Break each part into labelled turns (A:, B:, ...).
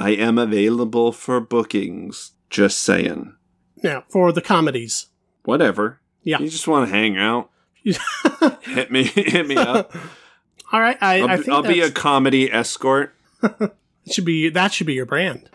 A: I am available for bookings. Just saying.
B: Now, for the comedies.
A: Whatever.
B: Yeah.
A: You just want to hang out? hit me, hit me up.
B: All right, I,
A: I'll,
B: I
A: be-
B: think
A: I'll be a comedy escort.
B: should be that should be your brand.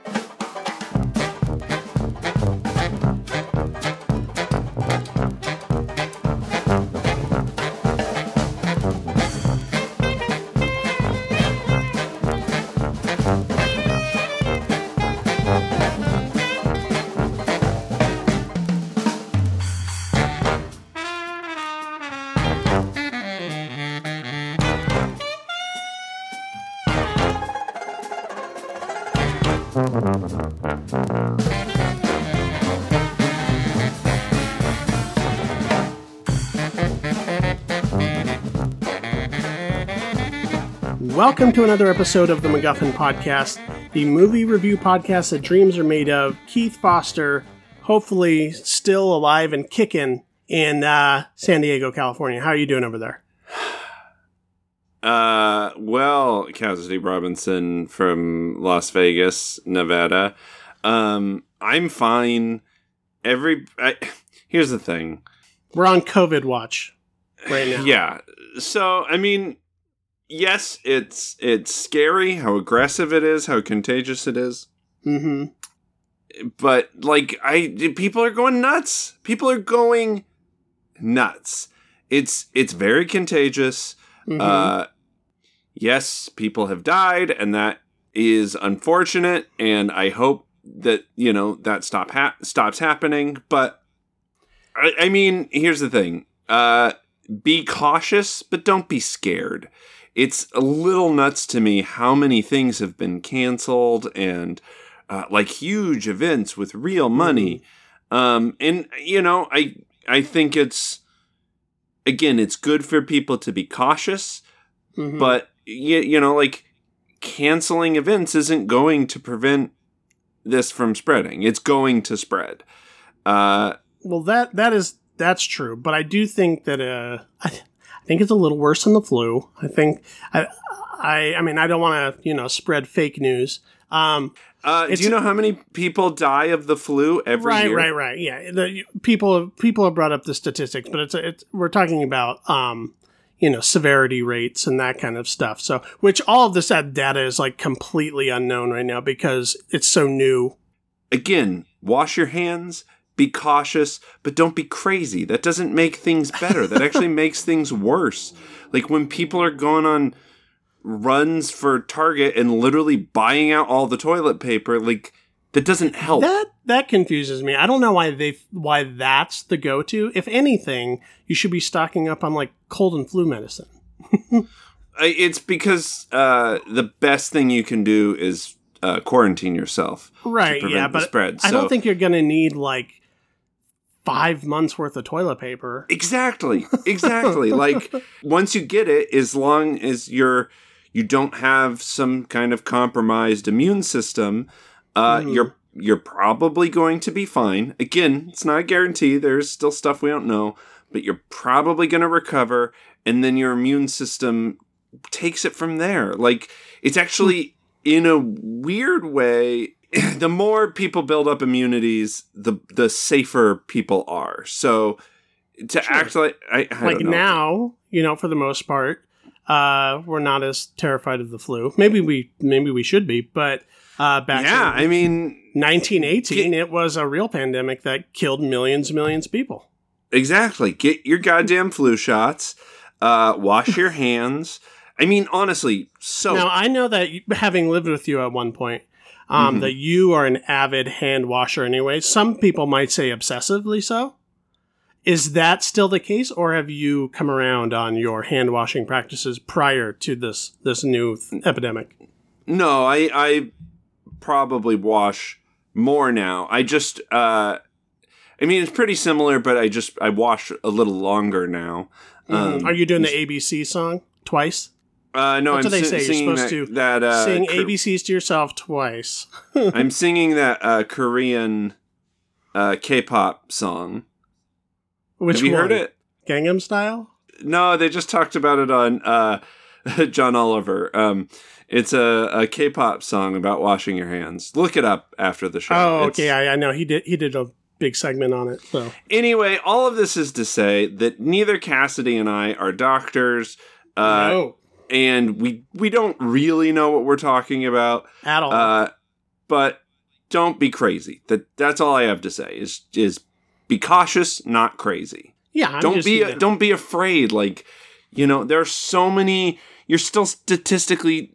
B: Welcome to another episode of the MacGuffin Podcast, the movie review podcast that dreams are made of. Keith Foster, hopefully still alive and kicking in uh, San Diego, California. How are you doing over there?
A: Uh, well, Cassidy Robinson from Las Vegas, Nevada. Um, I'm fine. Every I, here's the thing.
B: We're on COVID watch right now.
A: Yeah. So, I mean, yes, it's it's scary how aggressive it is, how contagious it is.
B: Mm-hmm.
A: But like I people are going nuts. People are going nuts. It's it's very contagious.
B: Mhm.
A: Uh yes, people have died and that is unfortunate and I hope that, you know, that stop ha- stops happening, but I, I mean, here's the thing. Uh be cautious, but don't be scared. It's a little nuts to me how many things have been canceled and uh, like huge events with real money. Um, and you know, I I think it's again, it's good for people to be cautious,
B: Mhm.
A: but you, you know, like canceling events isn't going to prevent this from spreading. It's going to spread. Uh,
B: well, that that is that's true, but I do think that uh, I, I think it's a little worse than the flu. I think I I I mean I don't want to you know spread fake news. Um,
A: uh, do you know how many people die of the flu every
B: right,
A: year?
B: right, right. Yeah, the, people people have brought up the statistics, but it's it's we're talking about um, you know severity rates and that kind of stuff. So, which all of this that data is like completely unknown right now because it's so new.
A: Again, wash your hands, be cautious, but don't be crazy. That doesn't make things better. that actually makes things worse. Like when people are going on runs for Target and literally buying out all the toilet paper, like that doesn't help.
B: That that confuses me. I don't know why they why that's the go to. If anything, you should be stocking up on like cold and flu medicine.
A: It's because uh, the best thing you can do is uh, quarantine yourself.
B: Right.
A: prevent
B: Yeah,
A: the
B: but
A: spread,
B: I
A: so-
B: don't think you're gonna need like five months worth of toilet paper.
A: Exactly. Exactly. like once you get it, as long as you're you don't have some kind of compromised immune system, uh,
B: Mhm.
A: you're you're probably going to be fine. Again, it's not a guarantee. There's still stuff we don't know, but you're probably going to recover, and then your immune system takes it from there. Like it's actually in a weird way. The more people build up immunities, the the safer people are. So to
B: Sure.
A: act like I, I
B: like
A: don't know.
B: now, you know, for the most part, uh, we're not as terrified of the flu. Maybe we maybe we should be, but uh, back
A: yeah,
B: in
A: I mean
B: 1918, it was a real pandemic that killed millions and millions of people.
A: exactly. Get your goddamn flu shots. Uh, wash your hands. I mean, honestly, so
B: Now I know that having lived with you at one point, um,
A: Mhm.
B: that you are an avid hand washer. Anyway, some people might say obsessively so. Is that still the case, or have you come around on your hand washing practices prior to this this new th- epidemic?
A: no, I I probably wash more now. I just uh, I mean, it's pretty similar, but I just I wash a little longer now. Um,
B: Are you doing the ABC song twice?
A: Uh, no,
B: That's
A: I'm
B: what they
A: si-
B: say, you're supposed
A: that,
B: to
A: that uh,
B: Sing ABCs to yourself twice.
A: I'm singing that uh, Korean uh, K-pop song.
B: Which
A: Have you
B: one?
A: heard it?
B: Gangnam Style.
A: No, they just talked about it on uh, John Oliver. Um, It's a, a K-pop song about washing your hands. Look it up after the show.
B: Oh,
A: It's-
B: okay. I, I know he did. He did a big segment on it. So
A: Anyway, all of this is to say that neither Cassidy and I are doctors, uh,
B: no,
A: and we we don't really know what we're talking about.
B: at all.
A: Uh, but don't be crazy. That that's all I have to say. Is is be cautious, not crazy.
B: yeah, I'm
A: don't
B: just,
A: be don't be afraid. Like you know, there are so many. You're still statistically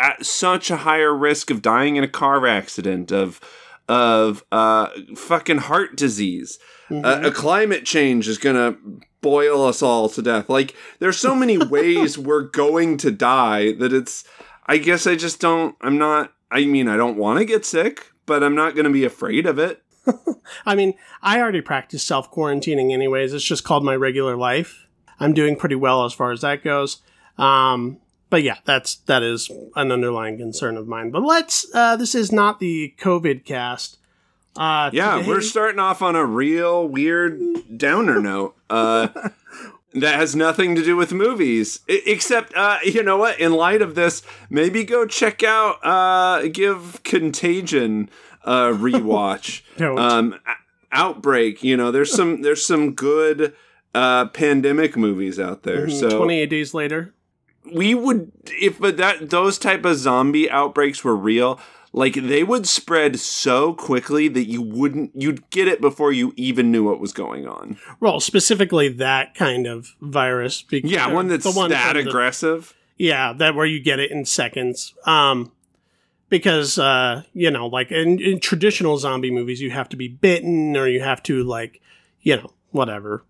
A: at such a higher risk of dying in a car accident of of uh fucking heart disease.
B: Mhm.
A: A, a climate change is gonna boil us all to death. Like there's so many ways we're going to die that it's. I guess I just don't. I'm not. I mean, I don't want to get sick, but I'm not gonna be afraid of it.
B: I mean, I already practice self quarantining anyways. It's just called my regular life. I'm doing pretty well as far as that goes. Um, but yeah, that's that is an underlying concern of mine. But let's. Uh, this is not the COVID cast. Uh,
A: Yeah,
B: today-
A: we're starting off on a real weird downer note. Uh, that has nothing to do with movies, I- except uh, you know what? In light of this, maybe go check out, uh, give Contagion a rewatch. Um, Outbreak. You know, there's some there's some good uh, pandemic movies out there.
B: Mhm,
A: So
B: 28 days later.
A: We would if but that those type of zombie outbreaks were real like they would spread so quickly that you wouldn't you'd get it before you even knew what was going on
B: Well, specifically that kind of virus. Because
A: yeah one that's
B: the one
A: that
B: from the-
A: aggressive
B: Yeah, that where you get it in seconds. Um, because uh, you know, like in, in traditional zombie movies, you have to be bitten or you have to like, you know, whatever.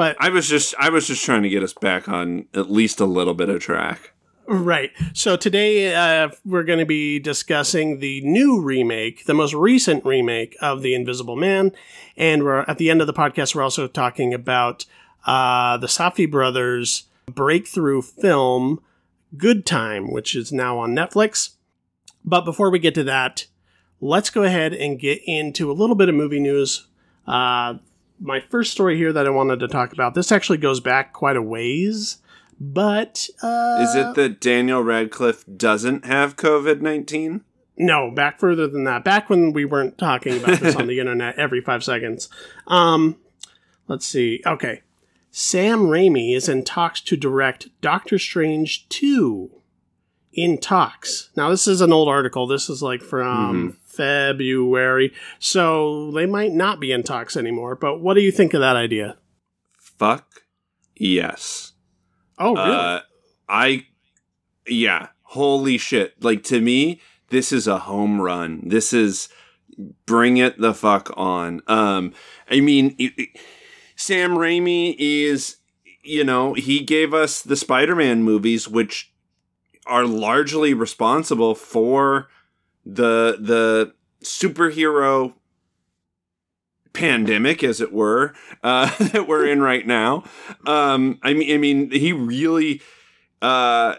B: But
A: i was just i was just trying to get us back on at least a little bit of track
B: right. So today uh, we're going to be discussing the new remake, the most recent remake of The Invisible Man, and we're at the end of the podcast. We're also talking about uh, the Safdie brothers' breakthrough film, Good Time, which is now on Netflix. But before we get to that, let's go ahead and get into a little bit of movie news. Uh, my first story here that I wanted to talk about, this actually goes back quite a ways, but. Uh,
A: is it that daniel radcliffe doesn't have covid-19
B: No, back further than that. Back when we weren't talking about this on the internet every five seconds. Um, let's see. Okay. Sam Raimi is in talks to direct Doctor Strange 2 in talks. Now, this is an old article. This is like from February. So they might not be in talks anymore. But what do you think of that idea?
A: fuck yes
B: Oh, really?
A: Uh, I, yeah, holy shit! Like to me, this is a home run. This is bring it the fuck on. Um, I mean, it- it- Sam Raimi is, you know, he gave us the Spider-Man movies, which are largely responsible for the the superhero pandemic as it were uh that we're in right now um i mean i mean he really uh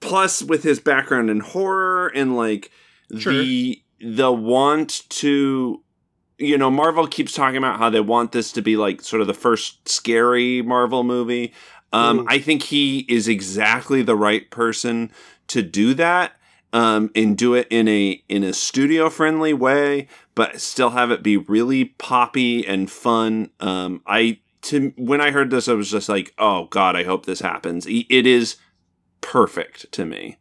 A: plus with his background in horror and like
B: Sure.
A: the the want to you know marvel keeps talking about how they want this to be like sort of the first scary marvel movie um
B: Mm.
A: i think he is exactly the right person to do that um and do it in a in a studio friendly way but still have it be really poppy and fun. Um i to when i heard this i was just like oh god i hope this happens. It is perfect to me.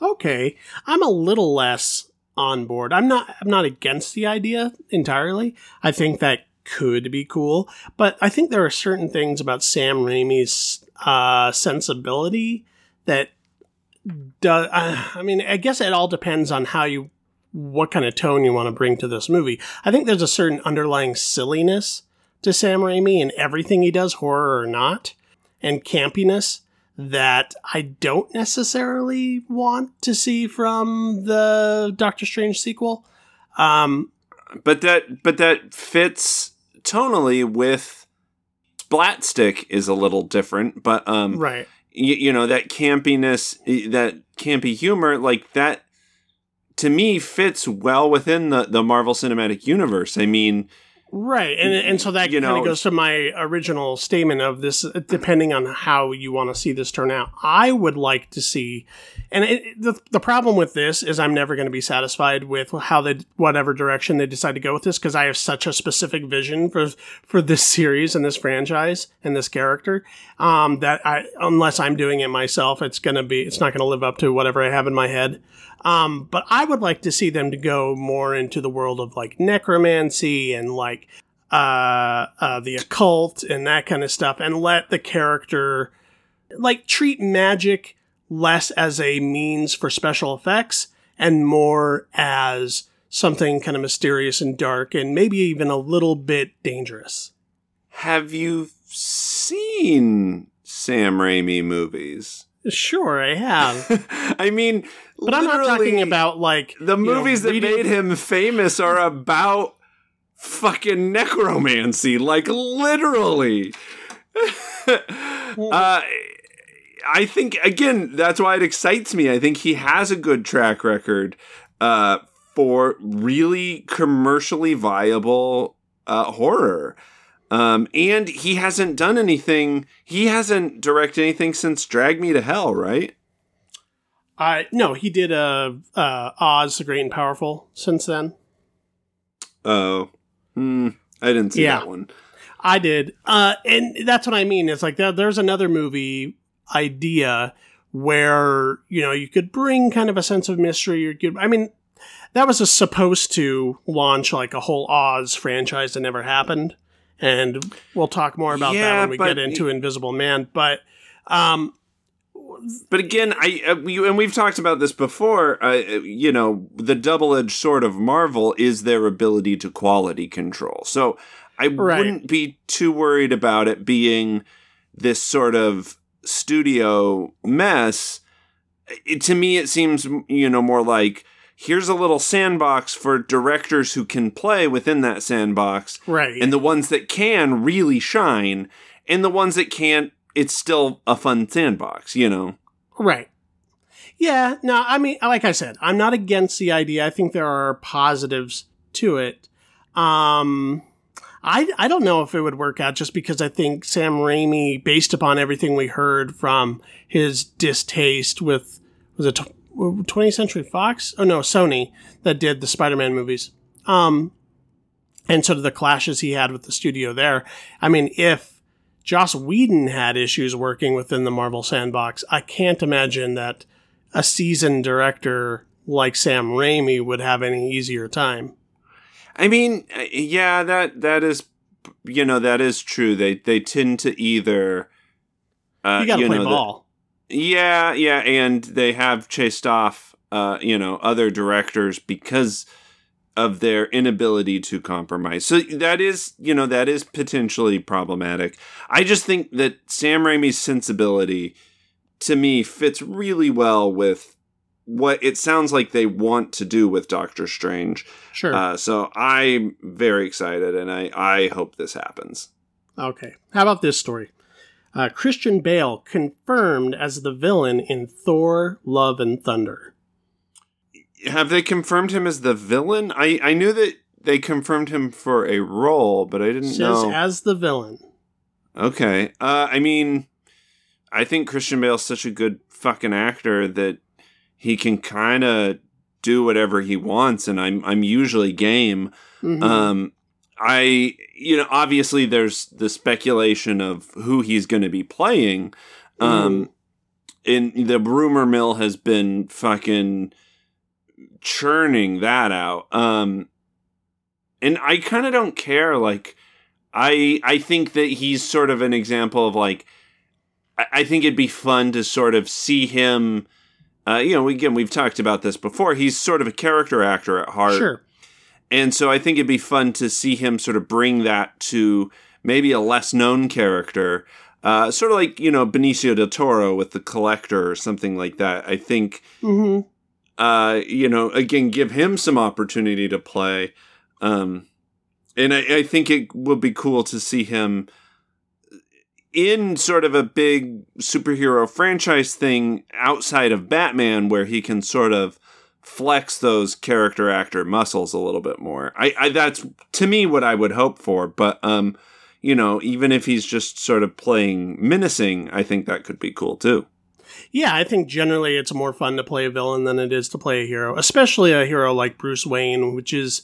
B: Okay. I'm a little less on board. I'm not i'm not against the idea entirely. I think that could be cool but i think there are certain things about sam raimi's uh sensibility that do, uh, i mean i guess it all depends on how you what kind of tone you want to bring to this movie i think there's a certain underlying silliness to sam raimi in everything he does horror or not and campiness that I don't necessarily want to see from the Doctor Strange sequel. Um,
A: but that but that fits tonally with Splatstick is a little different, but um
B: right.
A: You, you know that campiness eh, that campy humor like that to me fits well within the the Marvel Cinematic Universe. I mean,
B: Right, and and so that
A: You
B: kind
A: know-
B: of goes to my original statement of this. Depending on how you want to see this turn out, I would like to see. And it, the the problem with this is I'm never going to be satisfied with how they whatever direction they decide to go with this because I have such a specific vision for for this series and this franchise and this character um, that I unless I'm doing it myself, it's gonna be it's not gonna live up to whatever I have in my head. Um, but I would like to see them to go more into the world of like necromancy and like uh, uh, the occult and that kind of stuff, and let the character like treat magic less as a means for special effects and more as something kind of mysterious and dark and maybe even a little bit dangerous.
A: Have you seen Sam Raimi movies?
B: Sure, I have,
A: I mean,
B: but I'm not talking about like
A: the
B: you know,
A: movies that
B: reading-
A: made him famous are about fucking necromancy, like literally. uh, I think again that's why it excites me. I think he has a good track record uh, for really commercially viable uh, horror. Um, and he hasn't done anything. He hasn't directed anything since Drag Me to Hell, right?
B: Uh, no, he did uh, uh, Oz the Great and Powerful since then.
A: Oh, hmm, I didn't see
B: Yeah.
A: that one.
B: I did. Uh, and that's what I mean. It's like there, there's another movie idea where, you know, you could bring kind of a sense of mystery. Could, I mean, that was a, supposed to launch like a whole Oz franchise that never happened. And we'll talk more about that when we get into Invisible Man. But, um,
A: But again, I uh, and we've talked about this before. Uh, you know, the double-edged sword of Marvel is their ability to quality control. So I
B: Right.
A: wouldn't be too worried about it being this sort of studio mess. It, to me, it seems you know more like here's a little sandbox for directors who can play within that sandbox,
B: right.
A: and the ones that can really shine, and the ones that can't. It's still a fun sandbox, you know.
B: Right. Yeah, no, I mean, like I said, I'm not against the idea. I think there are positives to it. Um, I, I don't know if it would work out just because I think Sam Raimi, based upon everything we heard from his distaste with, was it 20th Century Fox? Oh no, Sony that did the Spider-Man movies. Um, and sort of the clashes he had with the studio there. I mean, if Joss Whedon had issues working within the Marvel sandbox. I can't imagine that a seasoned director like Sam Raimi would have any easier time.
A: I mean, yeah, that that is, you know, that is true. They they tend to either, uh,
B: you got to play
A: know, the-
B: ball.
A: Yeah, yeah, and they have chased off, uh, you know, other directors because of their inability to compromise. So that is, you know, that is potentially problematic. I just think that Sam Raimi's sensibility, to me, fits really well with what it sounds like they want to do with Doctor Strange.
B: Sure.
A: Uh, so I'm very excited, and I I hope this happens.
B: okay. How about this story? Uh, Christian Bale confirmed as the villain in Thor: Love and Thunder.
A: Have they confirmed him as the villain? I I knew that they confirmed him for a role, but I didn't
B: Says
A: know.
B: as the villain.
A: okay, uh, I mean, I think Christian Bale's such a good fucking actor that he can kind of do whatever he wants, and I'm I'm usually game.
B: Mhm.
A: Um, I, you know, obviously there's the speculation of who he's going to be playing. Um, and the rumor mill has been fucking churning that out. Um, and I kind of don't care. Like, I, I think that he's sort of an example of like, I, I think it'd be fun to sort of see him. Uh, you know, again, we've talked about this before. He's sort of a character actor at heart.
B: sure.
A: And so I think it'd be fun to see him sort of bring that to maybe a less known character. Uh, sort of like, you know, Benicio del Toro with The Collector or something like that. I think,
B: hmm
A: uh, you know, again, give him some opportunity to play. Um, and I, I think it would be cool to see him in sort of a big superhero franchise thing outside of Batman where he can sort of flex those character actor muscles a little bit more. I, I that's to me what I would hope for. But um, you know, even if he's just sort of playing menacing, I think that could be cool too.
B: Yeah, I think generally it's more fun to play a villain than it is to play a hero, especially a hero like Bruce Wayne, which is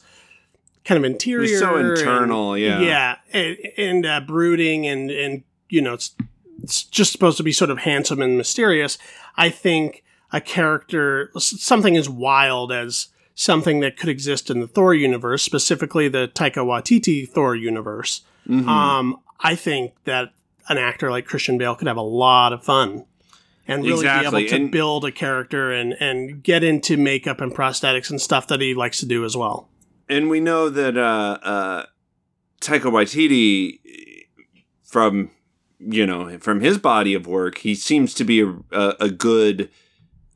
B: kind of interior,
A: He's so internal,
B: and,
A: yeah.
B: yeah, and, and uh, brooding, and and you know, it's, it's just supposed to be sort of handsome and mysterious. I think a character, something as wild as something that could exist in the Thor universe, specifically the Taika Waititi Thor universe.
A: Mhm.
B: Um, I think that an actor like Christian Bale could have a lot of fun and really
A: Exactly,
B: be able to
A: and-
B: build a character and, and get into makeup and prosthetics and stuff that he likes to do as well.
A: and we know that uh, uh, Taika Waititi, from you know from his body of work, he seems to be a, a, a good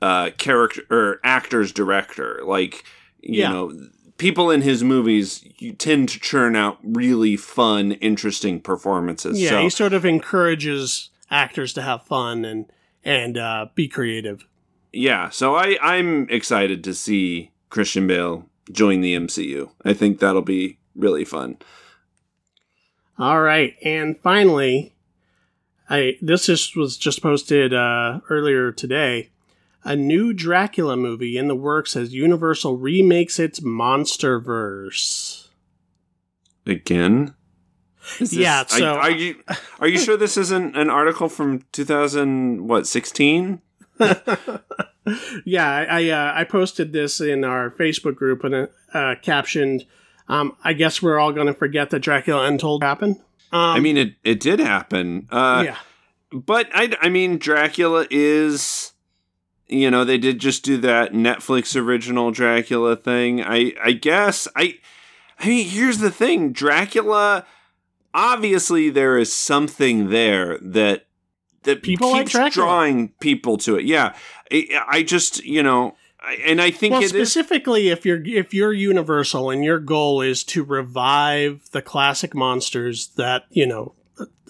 A: uh, character or actor's director. Like you
B: Yeah.
A: know, people in his movies you tend to churn out really fun, interesting performances.
B: Yeah,
A: so,
B: he sort of encourages actors to have fun and and uh, be creative.
A: yeah. So I I'm excited to see Christian Bale join the MCU. I think that'll be really fun.
B: All right, and finally, I this just was just posted uh, earlier today. A new Dracula movie in the works as Universal remakes its MonsterVerse.
A: Again? This-
B: Yeah,
A: are-
B: so-
A: are, you are you sure this isn't an article from 2000 what 16?
B: yeah, I I, uh, I posted this in our Facebook group and it uh, captioned, um, "I guess we're all going to forget that Dracula Untold happened." Um,
A: I mean it it did happen. Uh
B: yeah,
A: but I I mean Dracula is you know they did just do that Netflix original Dracula thing. I I guess I I mean here's the thing Dracula obviously there is something there that that
B: People like
A: keeps
B: Dracula.
A: drawing people to it. Yeah. I, I just, you know, I, and I think
B: well,
A: it is
B: specifically if you're if you're Universal and your goal is to revive the classic monsters that you know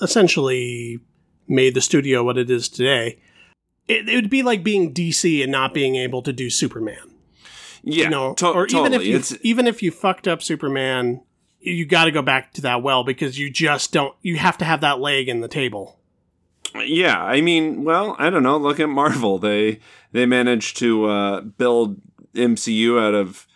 B: essentially made the studio what it is today, it, it would be like being DC and not being able to do Superman.
A: yeah,
B: you know,
A: to-
B: or even if you even if you fucked up Superman, you got to go back to that well because you just don't. You have to have that leg in the table.
A: Yeah, I mean, well, I don't know. Look at Marvel. They they managed to uh, build MCU out of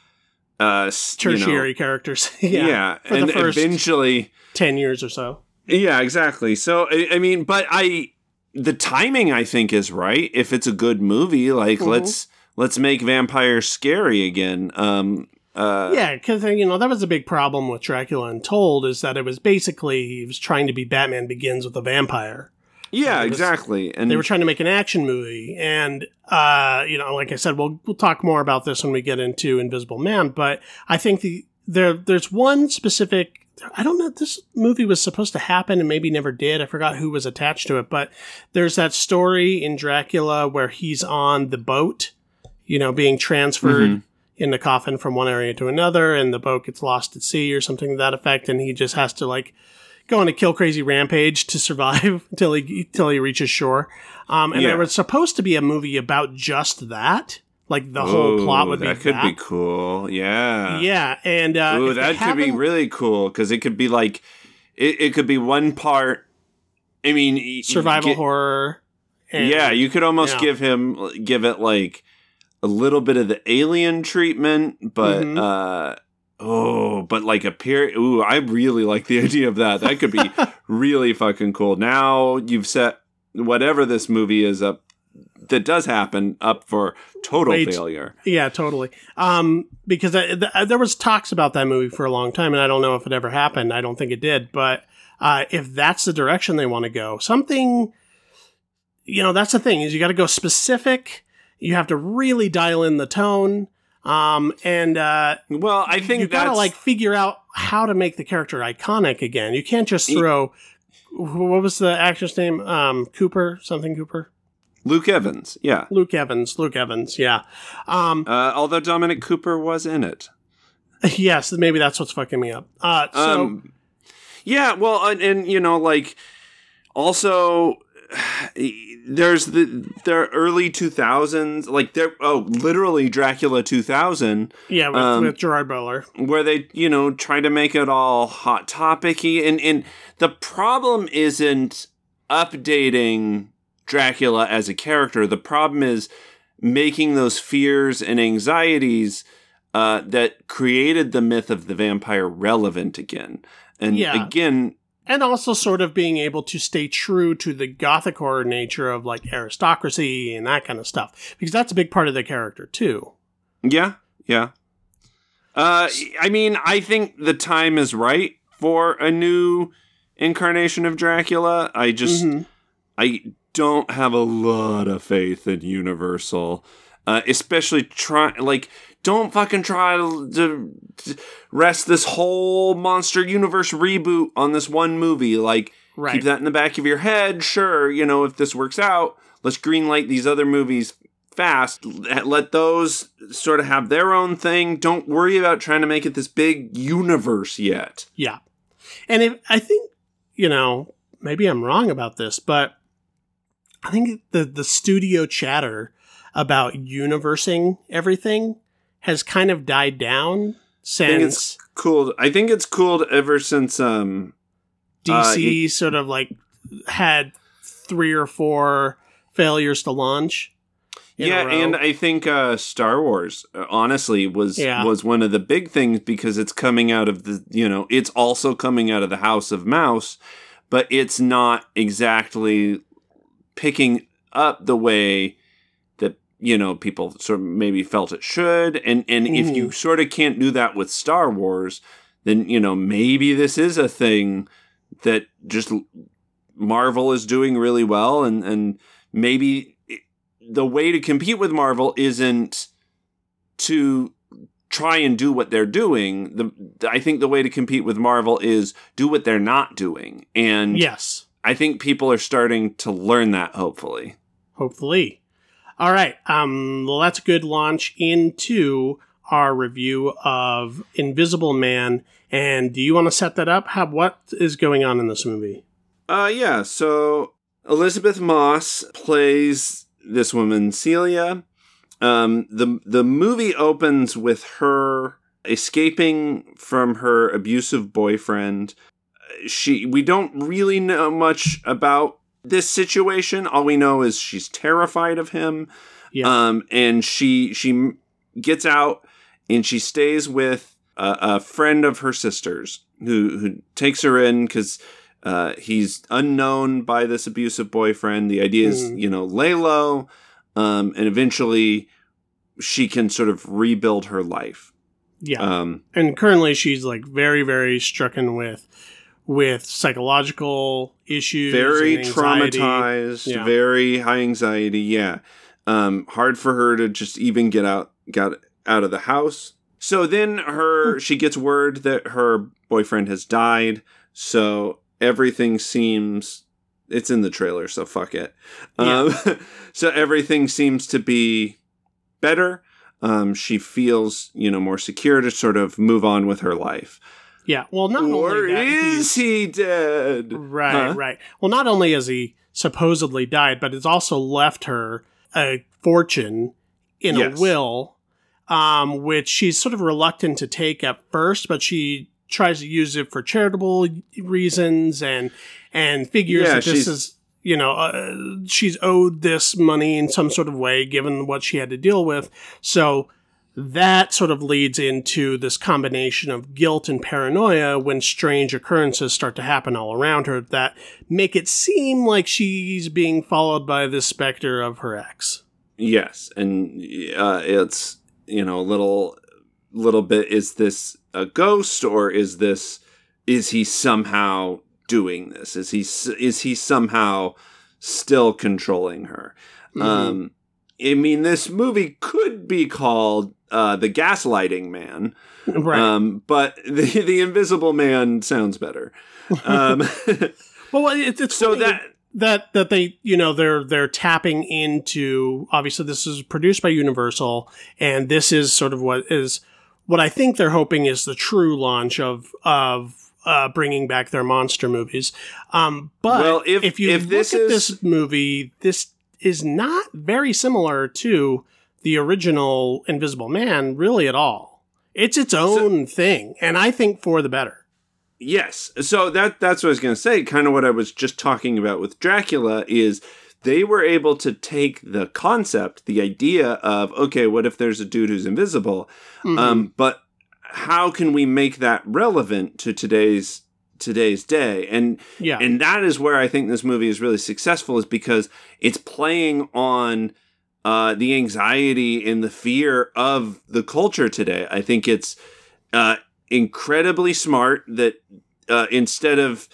A: uh, s- you know-
B: Tertiary characters,
A: yeah,
B: yeah, for
A: and
B: the first
A: eventually,
B: ten years or so.
A: yeah, exactly. So I, I mean, but I the timing I think is right. If it's a good movie, like
B: Mhm.
A: let's let's make vampires scary again. Um, uh,
B: Yeah, because you know that was a big problem with Dracula Untold is that it was basically he was trying to be Batman Begins with a vampire.
A: yeah,
B: It was-
A: exactly. And
B: They were trying to make an action movie, and uh, you know, like I said, we'll we'll talk more about this when we get into Invisible Man. But I think the there there's one specific. I don't know. This movie was supposed to happen and maybe never did. I forgot who was attached to it, but there's that story in Dracula where he's on the boat, you know, being transferred
A: Mhm.
B: in the coffin from one area to another, and the boat gets lost at sea or something to that effect, and he just has to like go on a kill crazy rampage to survive until he until he reaches shore. Um, and
A: Yeah.
B: there was supposed to be a movie about just that, like the whole plot would be
A: that could
B: that.
A: be cool. Yeah.
B: Yeah, and uh,
A: Ooh, that could be really cool because it could be like, it, it could be one part. I mean,
B: survival
A: get-
B: horror. and-
A: yeah, you could almost
B: yeah.
A: give him give it like a little bit of the alien treatment, but
B: Mhm.
A: uh oh, but like a period. Ooh, I really like the idea of that. That could be really fucking cool. Now you've set whatever this movie is up that does happen up for total
B: Wait.
A: failure.
B: Yeah, totally. Um, because I, th- there was talks about that movie for a long time, and I don't know if it ever happened. I don't think it did. But uh, if that's the direction they want to go, something, you know, that's the thing is you got to go specific. You have to really dial in the tone, um, and uh,
A: Well, I think
B: you got to like figure out how to make the character iconic again. You can't just throw. What was the actor's name? Um, Cooper, something Cooper.
A: Luke Evans. Yeah.
B: Luke Evans. Luke Evans. Yeah. Um,
A: Uh, although Dominic Cooper was in it.
B: yes, maybe that's what's fucking me up. Uh, so
A: um, yeah, well, and, and you know, like, also, there's the the early 2000s like there oh literally dracula 2000
B: Yeah, with,
A: Um,
B: with Gerard Butler.
A: where they you know try to make it all hot topicy and and the problem isn't updating dracula as a character the problem is making those fears and anxieties uh, that created the myth of the vampire relevant again and
B: Yeah.
A: again
B: And also sort of being able to stay true to the gothic horror nature of like aristocracy and that kind of stuff. Because that's a big part of the character too.
A: Yeah, yeah. Uh, I mean, I think the time is right for a new incarnation of Dracula. I just,
B: Mhm.
A: I don't have a lot of faith in Universal, uh, especially try like. Don't fucking try to, to rest this whole monster universe reboot on this one movie. Like,
B: Right.
A: keep that in the back of your head. Sure, you know, if this works out, let's greenlight these other movies fast. Let let those sort of have their own thing. Don't worry about trying to make it this big universe yet.
B: Yeah. And if I think, you know, maybe I'm wrong about this, but I think the the studio chatter about universing everything has kind of died down
A: I think it's
B: since
A: cool. I think it's cooled ever since um uh,
B: DC sort of like had three or four failures to launch.
A: yeah, and I think uh, Star Wars uh, honestly was
B: Yeah.
A: was one of the big things because it's coming out of the you know it's also coming out of the House of Mouse, but it's not exactly picking up the way that you know people sort of maybe felt it should, and and if you mm-hmm. sort of can't do that with Star Wars, then you know maybe this is a thing that just Marvel is doing really well, and and maybe the way to compete with Marvel isn't to try and do what they're doing. The I think the way to compete with Marvel is do what they're not doing, and
B: yes,
A: I think people are starting to learn that. Hopefully,
B: hopefully. All right. Um, well, that's a good launch into our review of Invisible Man. And do you want to set that up? How what is going on in this movie?
A: uh, yeah. So Elisabeth Moss plays this woman Celia. Um, the the movie opens with her escaping from her abusive boyfriend. She we don't really know much about this situation. All we know is she's terrified of him.
B: Yeah.
A: Um, and she she gets out and she stays with a, a friend of her sister's who who takes her in because uh, he's unknown by this abusive boyfriend. The idea is
B: Mhm.
A: you know lay low, um, and eventually she can sort of rebuild her life.
B: yeah.
A: Um,
B: and currently she's like very very stricken with with psychological issues
A: very traumatized,
B: Yeah.
A: very high anxiety. Yeah, um, hard for her to just even get out got out of the house. So then her she gets word that her boyfriend has died. So everything seems it's in the trailer. So fuck it. Um, so everything seems to be better. Um, she feels you know more secure to sort of move on with her life.
B: Yeah well not
A: or
B: only that he's-
A: is he dead?
B: Right,
A: Huh?
B: right. Well, not only has he supposedly died, but it's also left her a fortune in
A: Yes.
B: a will, um, which she's sort of reluctant to take at first, but she tries to use it for charitable reasons and and figures
A: Yeah,
B: that this is you know uh, she's owed this money in some sort of way given what she had to deal with so that sort of leads into this combination of guilt and paranoia when strange occurrences start to happen all around her that make it seem like she's being followed by the specter of her ex.
A: Yes, and uh, it's you know a little little bit. Is this a ghost or is this is he somehow doing this? Is he is he somehow still controlling her?
B: Mm-hmm.
A: Um, I mean, this movie could be called uh, the Gaslighting Man,
B: right.
A: um, but the the Invisible Man sounds better. Um,
B: well, it, it's
A: so that
B: that that they you know they're they're tapping into obviously this is produced by Universal and this is sort of what is what I think they're hoping is the true launch of of uh, bringing back their monster movies. Um, but
A: Well, if-
B: if you
A: if
B: look
A: this
B: at
A: is-
B: this movie, this is not very similar to the original Invisible Man, really at all. It's its own thing, and I think for the better.
A: Yes. So that that's what I was going to say. Kind of what I was just talking about with Dracula is they were able to take the concept, the idea of okay, what if there's a dude who's invisible?
B: Mhm.
A: Um, but how can we make that relevant to today's today's day? And
B: yeah,
A: and that is where I think this movie is really successful, is because it's playing on uh, the anxiety and the fear of the culture today. I think it's uh, incredibly smart that uh, instead of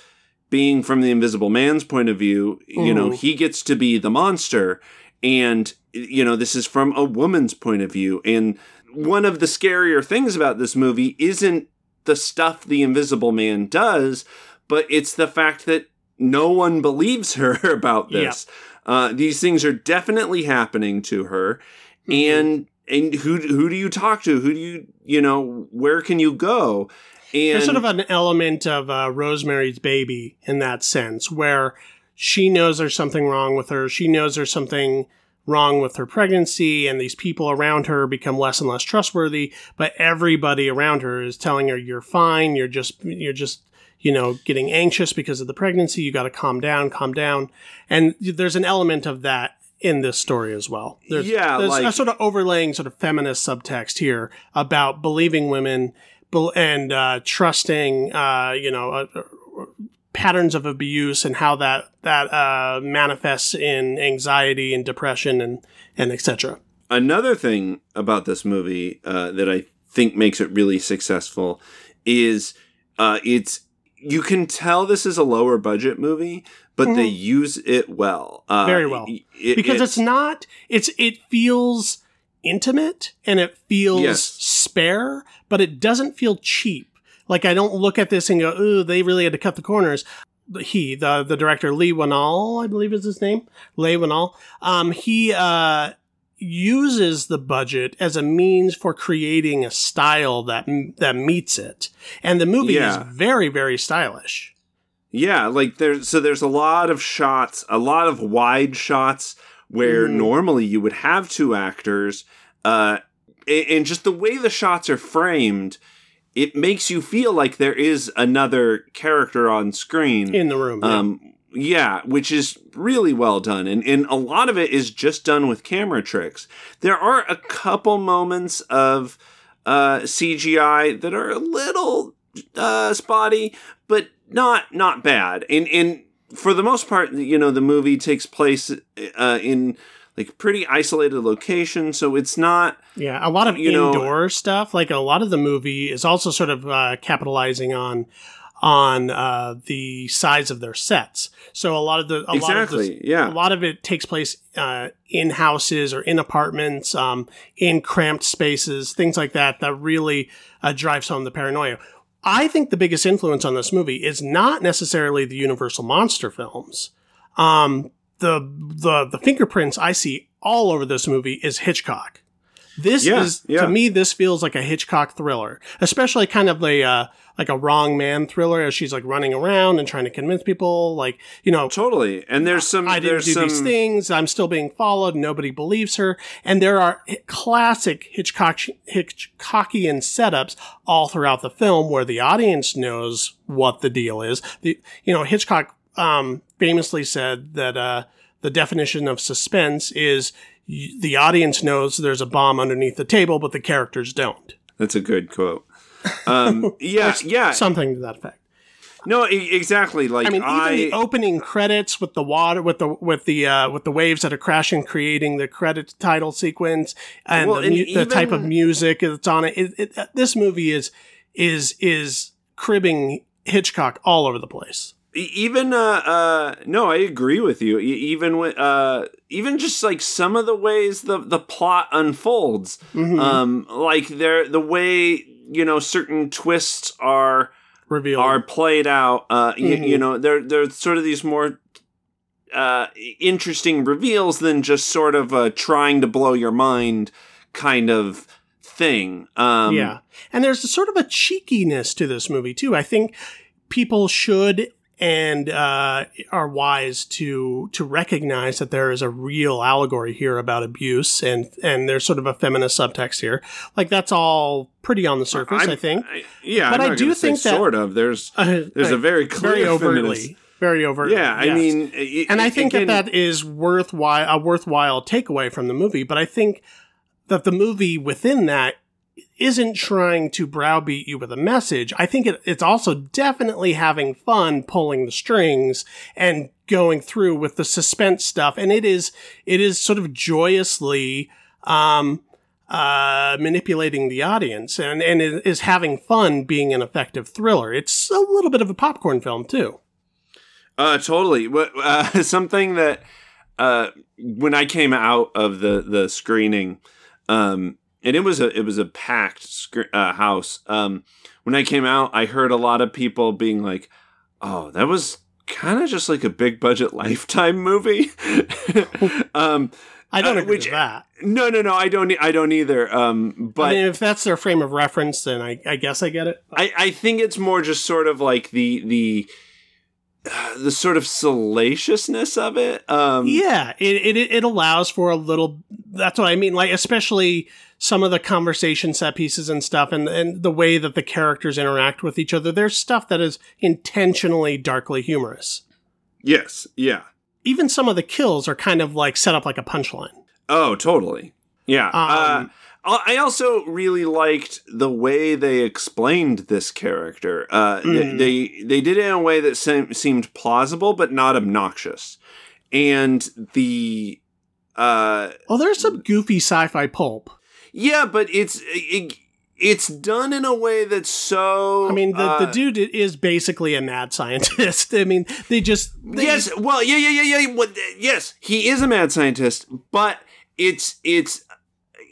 A: being from the Invisible Man's point of view, you know,
B: Mhm.
A: he gets to be the monster, and you know, this is from a woman's point of view. And one of the scarier things about this movie isn't the stuff the Invisible Man does, but it's the fact that no one believes her about this. Uh, these things are definitely happening to her,
B: Mhm.
A: and and who who do you talk to? Who do you you know? Where can you go? And
B: There's sort of an element of uh, Rosemary's Baby in that sense, where she knows there's something wrong with her. She knows there's something wrong with her pregnancy, and these people around her become less and less trustworthy. But everybody around her is telling her, "You're fine. You're just you're just." You know, getting anxious because of the pregnancy. You got to calm down, calm down. And there's an element of that in this story as well. There's,
A: Yeah,
B: there's
A: like-
B: a sort of overlaying sort of feminist subtext here about believing women and uh, trusting, uh, you know, uh, uh, patterns of abuse and how that that uh, manifests in anxiety and depression and and etc.
A: another thing about this movie uh, that I think makes it really successful is uh, it's you can tell this is a lower budget movie, but they use it well, uh,
B: Very well.
A: it-
B: because it's, not it's it feels intimate and it feels
A: Yes.
B: spare, but it doesn't feel cheap. Like I don't look at this and go, "Ooh, they really had to cut the corners." He, the the director Leigh Whannell, I believe is his name, Leigh Whannell. Um, he uh, uses the budget as a means for creating a style that that meets it, and the movie
A: Yeah.
B: is very very stylish.
A: Yeah, like there's so there's a lot of shots, a lot of wide shots where
B: Mhm.
A: normally you would have two actors, uh, and just the way the shots are framed, it makes you feel like there is another character on screen.
B: in the room.
A: Um, yeah, which is really well done, and and a lot of it is just done with camera tricks. There are a couple moments of uh, CGI that are a little uh, spotty, but not not bad. And and for the most part, you know, the movie takes place uh, in like pretty isolated location, so it's not.
B: Yeah, a lot of
A: you know-
B: indoor stuff. Like a lot of the movie is also sort of uh, capitalizing on on uh, the size of their sets. So a lot of the a lot of the,
A: Exactly, yeah.
B: a lot of it takes place uh, in houses or in apartments, um, in cramped spaces, things like that. That really uh, drives home the paranoia. I think the biggest influence on this movie is not necessarily the Universal monster films. Um, the the the fingerprints I see all over this movie is Hitchcock. This
A: Yeah,
B: is
A: yeah.
B: to me this feels like a Hitchcock thriller, especially kind of a uh, like a wrong man thriller as she's like running around and trying to convince people like you know
A: Totally, and there's some.
B: I didn't
A: there's
B: do
A: some,
B: these things. I'm still being followed. Nobody believes her. And there are classic Hitchcock Hitchcockian setups all throughout the film where the audience knows what the deal is. The you know Hitchcock um, famously said that uh, the definition of suspense is the audience knows there's a bomb underneath the table, but the characters don't.
A: That's a good quote. Um, yeah, yeah.
B: Something to that effect.
A: No, exactly. Like
B: I mean, even
A: I,
B: the opening credits with the water, with the with the uh, with the waves that are crashing, creating the credit title sequence, and,
A: Well,
B: the,
A: and
B: mu- the type of music that's on it. It, it. uh, This movie is is is cribbing Hitchcock all over the place.
A: Even uh uh no i agree with you even with uh even just like some of the ways the the plot unfolds
B: Mhm.
A: um like there the way you know certain twists are
B: Reveal.
A: are played out uh y-
B: Mhm.
A: you know there there's sort of these more uh interesting reveals than just sort of uh trying to blow your mind kind of thing um
B: yeah, and there's a sort of a cheekiness to this movie too. I think people should and uh, are wise to to recognize that there is a real allegory here about abuse and and there's sort of a feminist subtext here. Like that's all pretty on the surface,
A: I'm-
B: I think.
A: I- yeah,
B: But
A: I'm
B: I do think that-
A: sort of. There's
B: Uh,
A: there's a very clear
B: very overtly,
A: feminist-
B: very overtly.
A: Yeah, I
B: yes.
A: mean, i-
B: and I
A: i-
B: think
A: again,
B: that that is worthwhile a worthwhile takeaway from the movie. But I think that the movie within that isn't trying to browbeat you with a message. I think it, it's also definitely having fun pulling the strings and going through with the suspense stuff. And it is it is sort of joyously um, uh, manipulating the audience and and is having fun being an effective thriller. It's a little bit of a popcorn film too.
A: Uh, totally. What uh, something that uh, when I came out of the the screening, um, and it was a it was a packed sc- uh, house. Um, when I came out, I heard a lot of people being like, "Oh, that was kind of just like a big budget Lifetime movie." um,
B: I don't
A: Uh,
B: agree
A: which-
B: with that.
A: no, no, no. I don't. I don't either. Um, but
B: I mean, if that's their frame of reference, then I, I guess I get it.
A: I, I think it's more just sort of like the the uh, the sort of salaciousness of it. Um,
B: Yeah, it, it it allows for a little. That's what I mean. Like especially some of the conversation set pieces and stuff, and and the way that the characters interact with each other. There's stuff that is intentionally darkly humorous.
A: Yes. Yeah.
B: Even some of the kills are kind of like set up like a punchline.
A: Oh, totally. Yeah.
B: Um,
A: uh, I also really liked the way they explained this character. Uh,
B: Mm.
A: They they did it in a way that se- seemed plausible but not obnoxious, and the uh,
B: Oh, there's some goofy sci-fi pulp.
A: yeah, but it's it, it's done in a way that's so.
B: I mean, the, the
A: uh,
B: dude is basically a mad scientist. I mean, they just they,
A: yes, well, yeah, yeah, yeah, yeah. What, yes, he is a mad scientist, but it's it's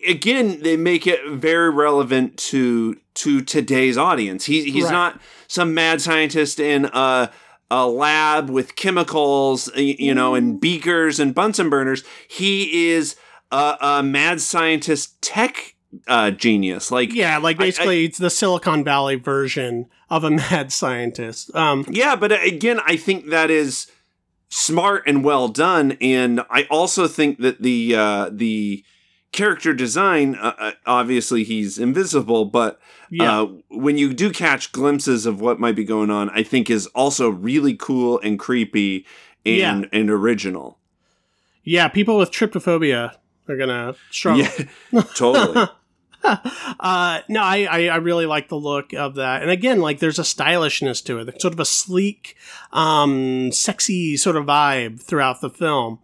A: again they make it very relevant to to today's audience. He, he's
B: Right.
A: not some mad scientist in a a lab with chemicals, you know, and beakers and Bunsen burners. He is a, a mad scientist tech uh, genius. Like
B: Yeah, like
A: I-
B: basically it's the Silicon Valley version of a mad scientist. Um,
A: Yeah, but again, I think that is smart and well done, and I also think that the uh, the character design, uh, uh, obviously he's invisible, but
B: yeah,
A: uh, when you do catch glimpses of what might be going on, I think is also really cool and creepy and
B: Yeah.
A: and original.
B: yeah. People with trypophobia are gonna struggle.
A: Yeah, totally.
B: uh, no, I, I I really like the look of that, and again, like there's a stylishness to it, sort of a sleek, um, sexy sort of vibe throughout the film.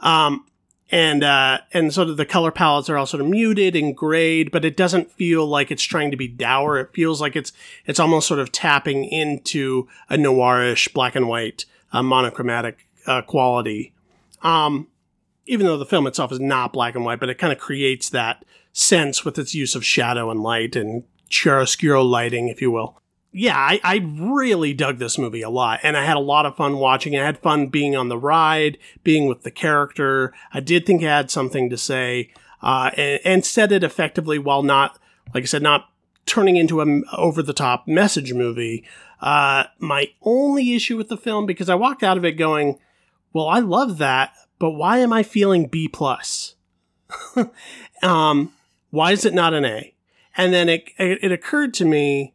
B: Um, and uh, and sort of the color palettes are all sort of muted and grayed, but it doesn't feel like it's trying to be dour. It feels like it's it's almost sort of tapping into a noirish black and white uh, monochromatic uh, quality. Um, even though the film itself is not black and white, but it kind of creates that sense with its use of shadow and light and chiaroscuro lighting, if you will. Yeah, I, I really dug this movie a lot, and I had a lot of fun watching. I had fun being on the ride, being with the character. I did think it had something to say, uh, and, and said it effectively while not, like I said, not turning into an over the top message movie. Uh, my only issue with the film, because I walked out of it going, well, I love that, but why am I feeling B plus? um, why is it not an A? And then it it, it occurred to me,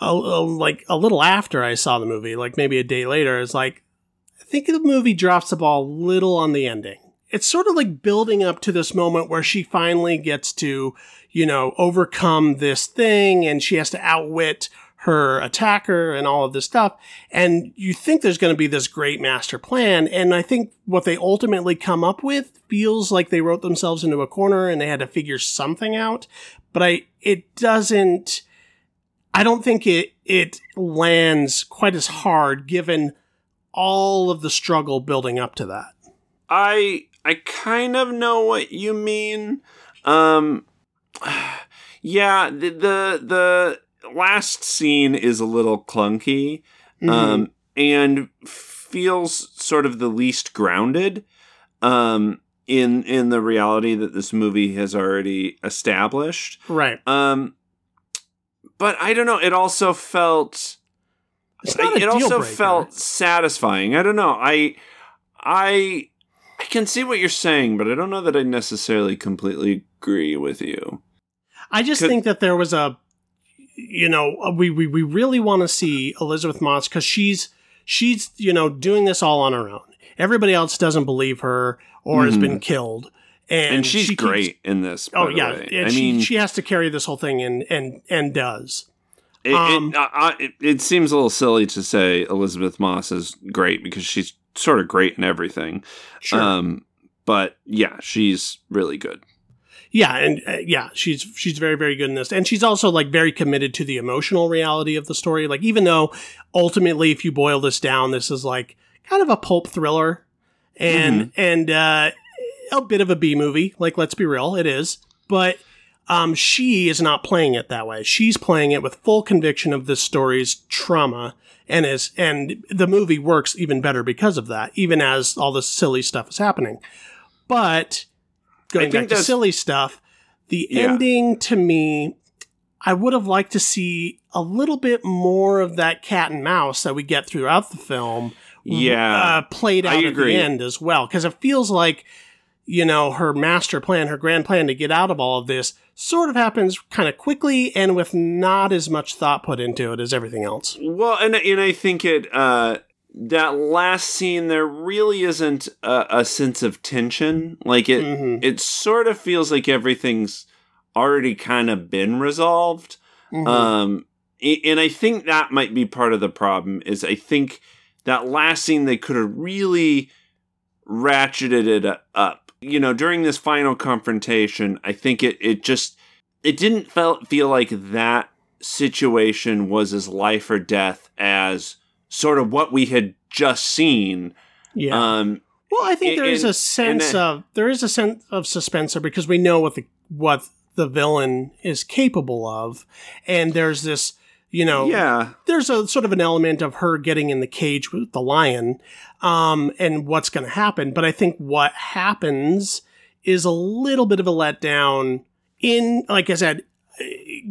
B: a, a- like a little after I saw the movie, like maybe a day later, it's like I think the movie drops the ball a little on the ending. It's sort of like building up to this moment where she finally gets to, you know, overcome this thing and she has to outwit her attacker and all of this stuff. And you think there's going to be this great master plan. And I think what they ultimately come up with feels like they wrote themselves into a corner and they had to figure something out. But I, it doesn't, I don't think it, it lands quite as hard given all of the struggle building up to that.
A: I I kind of know what you mean. Um yeah, the the, the last scene is a little clunky
B: Mm-hmm.
A: um and feels sort of the least grounded um in in the reality that this movie has already established.
B: right.
A: Um but I don't know, it also felt
B: It's not a
A: it also
B: breaker.
A: felt satisfying. I don't know. I I I can see what you're saying, but I don't know that I necessarily completely agree with you.
B: I just
A: Could-
B: think that there was a, you know, we we, we really want to see Elisabeth Moss because she's she's you know doing this all on her own. Everybody else doesn't believe her or has been mm. killed, and,
A: Mm-hmm. And, she's
B: she keeps-
A: great in this.
B: oh yeah,
A: I
B: she,
A: mean,
B: she has to carry this whole thing and and and does.
A: it,
B: um,
A: it, uh, it, it seems a little silly to say Elisabeth Moss is great because she's sort of great in everything.
B: Sure.
A: Um, but yeah, she's really good.
B: Yeah, and uh, yeah, she's she's very very good in this, and she's also like very committed to the emotional reality of the story. Like even though ultimately, if you boil this down, this is like kind of a pulp thriller, and and uh, a bit of a B movie. Like let's be real, it is. But um, she is not playing it that way. She's playing it with full conviction of this story's trauma, and is and the movie works even better because of that. Even as all this silly stuff is happening, but going back to silly stuff, the
A: Yeah.
B: ending to me, I would have liked to see a little bit more of that cat and mouse that we get throughout the film.
A: Yeah.
B: uh, played
A: I
B: out at
A: agree.
B: the end as well, because it feels like you know her master plan, her grand plan to get out of all of this, sort of happens kind of quickly and with not as much thought put into it as everything else.
A: Well, and and I think it uh that last scene there really isn't a, a sense of tension. Like it
B: Mhm.
A: it sort of feels like everything's already kind of been resolved.
B: Mhm.
A: Um and I think that might be part of the problem is I think that last scene they could have really ratcheted it up. You know, during this final confrontation, I think it it just it didn't feel feel like that situation was as life or death as sort of what we had just seen.
B: yeah.
A: Um
B: Well, I think
A: And-
B: there is a sense
A: uh,
B: of there is a sense of suspense there because we know what the what the villain is capable of, and there's this you know
A: yeah.
B: there's a sort of an element of her getting in the cage with the lion, um, and what's going to happen. But I think what happens is a little bit of a letdown in, like I said,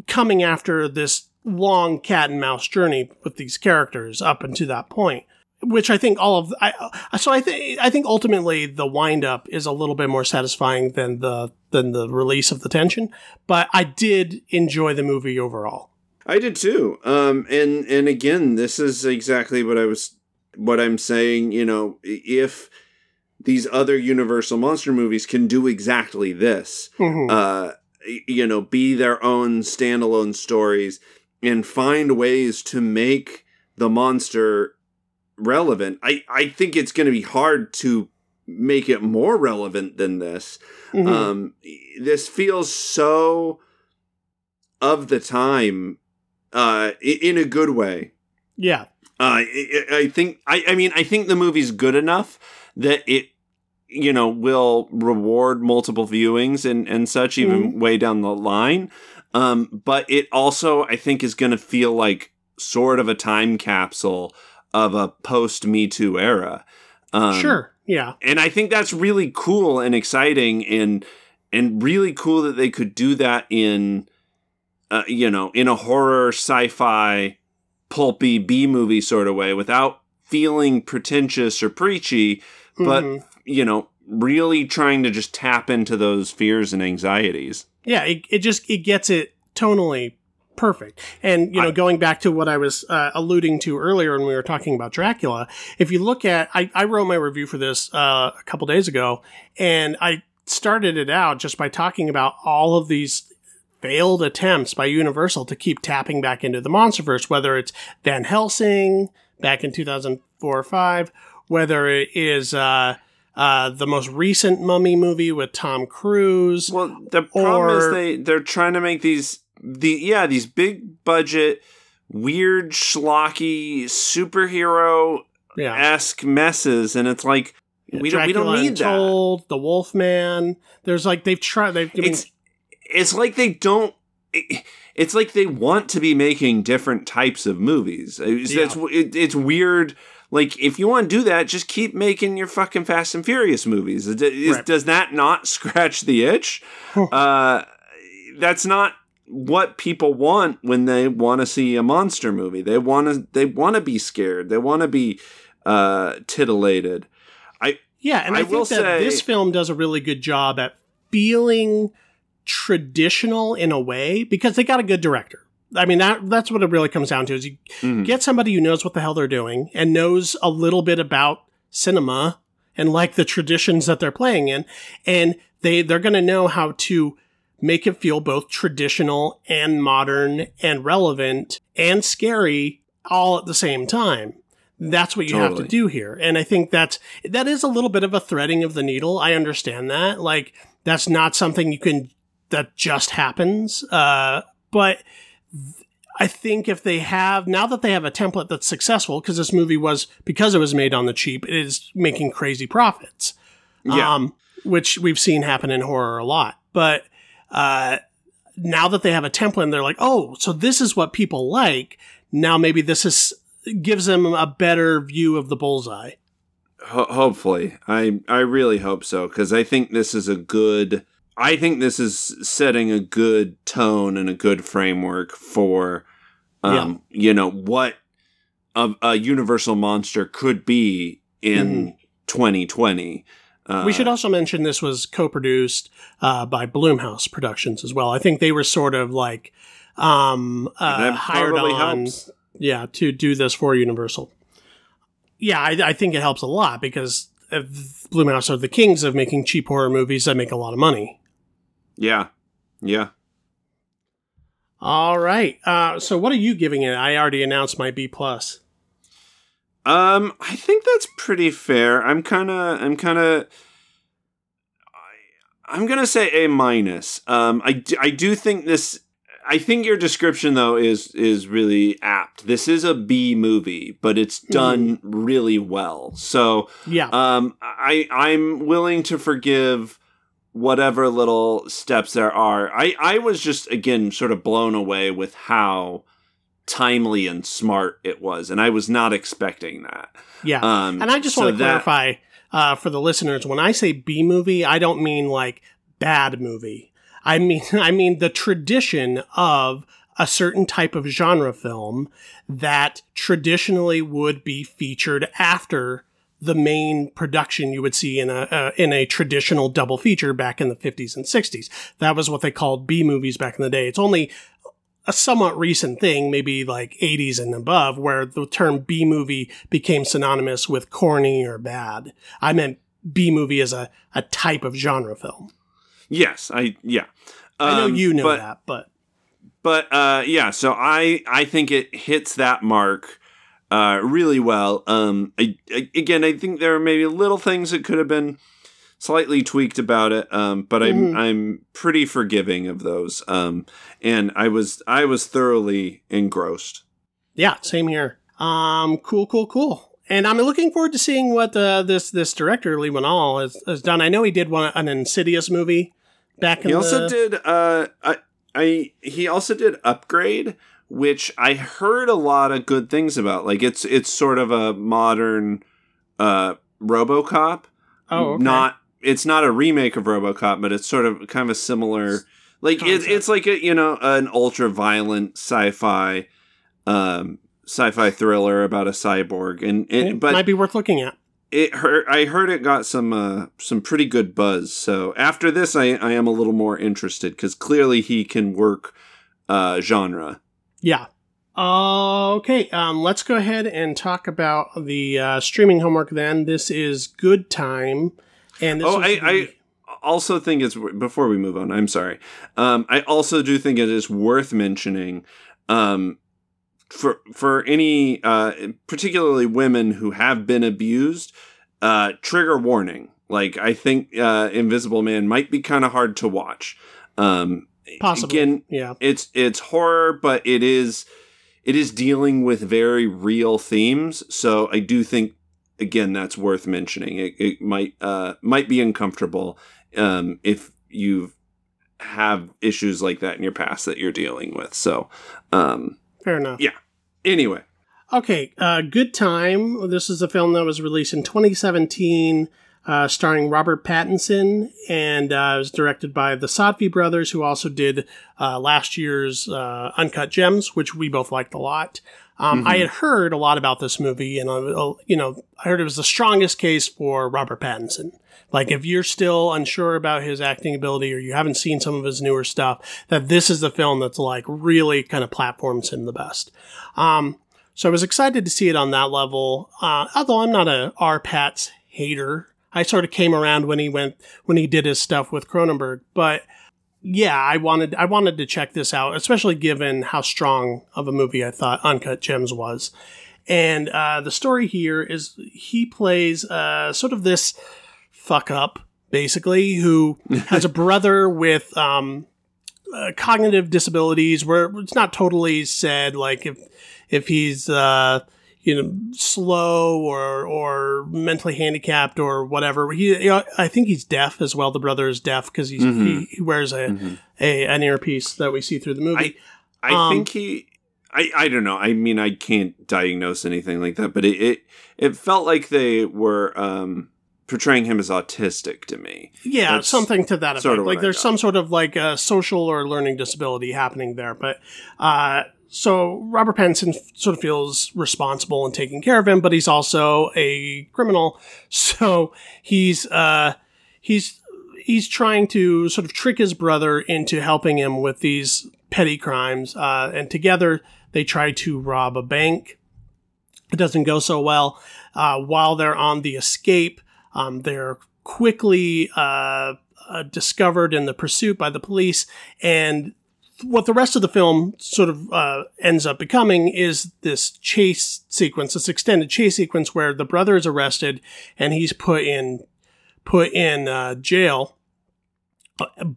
B: coming after this long cat and mouse journey with these characters up until that point. Which I think all of I so I think I think ultimately the wind up is a little bit more satisfying than the than the release of the tension, but I did enjoy the movie overall.
A: I did too. Um, and and again, this is exactly what I was, what I'm saying. You know, if these other Universal monster movies can do exactly this,
B: Mhm.
A: uh, you know, be their own standalone stories and find ways to make the monster relevant. I I think it's going to be hard to make it more relevant than this.
B: Mhm.
A: Um, this feels so of the time, uh, in a good way.
B: yeah.
A: Uh, I, I think I, I mean I think the movie's good enough that it you know will reward multiple viewings and and such even way down the line. Um, but it also I think is going to feel like sort of a time capsule of a post Me Too era. Um,
B: Sure. Yeah.
A: and I think that's really cool and exciting and and really cool that they could do that in uh, you know in a horror sci-fi pulpy B movie sort of way without feeling pretentious or preachy but
B: Mhm.
A: you know really trying to just tap into those fears and anxieties
B: yeah, it, it just it gets it tonally perfect. And you know,
A: I-
B: going back to what I was uh, alluding to earlier when we were talking about Dracula, if you look at, I, I wrote my review for this uh, a couple days ago, and I started it out just by talking about all of these failed attempts by Universal to keep tapping back into the MonsterVerse, whether it's Van Helsing back in 2004 or 5, whether it is uh, uh, the most recent Mummy movie with Tom Cruise.
A: well the problem is they they're trying to make these the yeah these big budget weird schlocky superhero
B: yeah.
A: esque messes, and it's like we don't we don't
B: Dracula
A: need that.
B: Untold, The Wolfman. There's like they've tried. They've. I mean,
A: It's it's like they don't. It's like they want to be making different types of movies. It's,
B: Yeah.
A: it, it's weird. Like if you want to do that, just keep making your fucking Fast and Furious movies. Is- is-
B: Right.
A: Does that not scratch the itch? uh, that's not what people want when they want to see a monster movie. They want to they want to be scared. They want to be uh, titillated. I
B: yeah, and I,
A: I
B: think
A: will
B: that
A: say-
B: this film does a really good job at feeling traditional in a way because they got a good director. I mean that that's what it really comes down to is you
A: Mhm.
B: get somebody who knows what the hell they're doing and knows a little bit about cinema and like the traditions that they're playing in and they they're going to know how to make it feel both traditional and modern and relevant and scary all at the same time that's what you have to do here and i think that's that is a little bit of a threading of the needle i understand that like that's not something you can that just happens uh but I think if they have now that they have a template that's successful, because this movie was because it was made on the cheap, it is making crazy profits.
A: Yeah.
B: Um, which we've seen happen in horror a lot. But uh, now that they have a template and they're like, oh, so this is what people like. Now maybe this is gives them a better view of the bullseye.
A: Ho- hopefully, I I really hope so because I think this is a good. I think this is setting a good tone and a good framework for, um, you know, what a, a universal monster could be in 2020. Uh,
B: Mm-hmm. we should also mention this was co-produced uh, by Blumhouse Productions as well. I think they were sort of like um, uh, hired on,
A: helps.
B: yeah, to do this for Universal. Yeah, I, I think it helps a lot because Blumhouse are the kings of making cheap horror movies that make a lot of money.
A: Yeah, yeah.
B: All right, uh, so what are you giving it? I already announced my B plus.
A: Um, I think that's pretty fair. I'm kind of, I'm kind of, I'm gonna say A minus. Um, I, d- I do think this. I think your description though is is really apt. This is a B movie, but it's done really well. So,
B: Yeah,
A: um, I I'm willing to forgive whatever little steps there are. I I was just again sort of blown away with how timely and smart it was, and I was not expecting that.
B: yeah.
A: Um,
B: And I just
A: so
B: want to
A: that-
B: clarify uh, for the listeners: when I say B movie, I don't mean like bad movie. I mean I mean the tradition of a certain type of genre film that traditionally would be featured after the main production you would see in a uh, in a traditional double feature back in the 50s and 60s. That was what they called B movies back in the day. It's only a somewhat recent thing, maybe like 80s and above, where the term B movie became synonymous with corny or bad. I meant B movie as a, a type of genre film.
A: Yes, I yeah.
B: I know
A: Um,
B: you know
A: but,
B: that, but
A: but uh, yeah. So I I think it hits that mark uh, really well. Um, I, I, again, I think there are maybe little things that could have been slightly tweaked about it, um, but I'm
B: Mhm.
A: I'm pretty forgiving of those. Um, and I was I was thoroughly engrossed.
B: yeah, same here. Um, cool, cool, cool. And I'm looking forward to seeing what uh, this this director Leigh Whannell has, has done. I know he did one an Insidious movie back in
A: He also
B: the
A: did uh I, I he also did Upgrade, which I heard a lot of good things about. Like it's it's sort of a modern uh RoboCop.
B: oh okay.
A: Not it's not a remake of RoboCop, but it's sort of kind of a similar like it, it's like a you know an ultra violent sci-fi um sci-fi thriller about a cyborg and it,
B: It
A: but
B: might be worth looking at.
A: it heard I heard it got some uh, some pretty good buzz. So after this, I I am a little more interested because clearly he can work uh, genre.
B: Yeah. Uh, okay, um, let's go ahead and talk about the uh, streaming homework then. This is Good Time. And this
A: Oh, I-
B: the-
A: I- Also, think it's before we move on. I'm sorry. Um, I also do think it is worth mentioning um, for for any uh, particularly women who have been abused. Uh, trigger warning. Like I think uh, Invisible Man might be kind of hard to watch. Um,
B: Possibly.
A: Again,
B: yeah.
A: it's it's horror but it is it is dealing with very real themes so i do think again that's worth mentioning it, it might uh might be uncomfortable um if you have issues like that in your past that you're dealing with so um
B: Fair enough.
A: Yeah. anyway
B: Okay, uh, Good Time. This is a film that was released in 2017. Uh, starring Robert Pattinson, and uh, it was directed by the Safdie brothers, who also did uh, last year's uh, Uncut Gems, which we both liked a lot. Um, mm-hmm. I had heard a lot about this movie, and uh, you know, I heard it was the strongest case for Robert Pattinson. Like, if you're still unsure about his acting ability or you haven't seen some of his newer stuff, that this is the film that's like really kind of platforms him the best. Um, so I was excited to see it on that level. Uh, although I'm not a R. Pats hater, I sort of came around when he went when he did his stuff with Cronenberg, but yeah, I wanted I wanted to check this out, especially given how strong of a movie I thought Uncut Gems was. And uh, the story here is he plays uh, sort of this fuck up, basically, who has a brother with um, uh, cognitive disabilities, where it's not totally said like if if he's uh, you know slow or or mentally handicapped or whatever. He, you know, I think he's deaf as well. The brother is deaf because mm-hmm. he, he wears a, mm-hmm. a an earpiece that we see through the movie.
A: I, I um, think he. I, I don't know. I mean, I can't diagnose anything like that, but it it, it felt like they were um, portraying him as autistic to me.
B: Yeah, That's something to that effect. Sort of like there's some sort of like a social or learning disability happening there, but uh, so Robert Pattinson sort of feels responsible in taking care of him, but he's also a criminal. So he's uh, he's he's trying to sort of trick his brother into helping him with these petty crimes, uh, and together they try to rob a bank. It doesn't go so well. Uh, while they're on the escape, um, they're quickly uh, uh, discovered in the pursuit by the police, and what the rest of the film sort of uh, ends up becoming is this chase sequence, this extended chase sequence where the brother is arrested and he's put in put in uh, jail,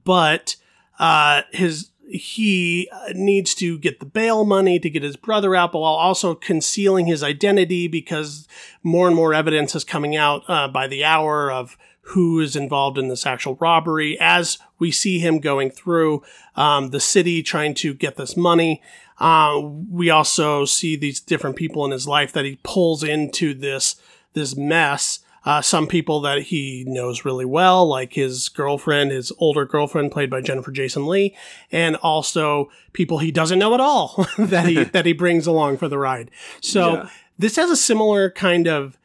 B: but uh, his he needs to get the bail money to get his brother out, but while also concealing his identity because more and more evidence is coming out uh, by the hour of who is involved in this actual robbery as we see him going through um, the city trying to get this money. Uh, we also see these different people in his life that he pulls into this this mess. Uh, some people that he knows really well, like his girlfriend, his older girlfriend, played by Jennifer Jason Lee, and also people he doesn't know at all that he that he brings along for the ride. So yeah. this has a similar kind of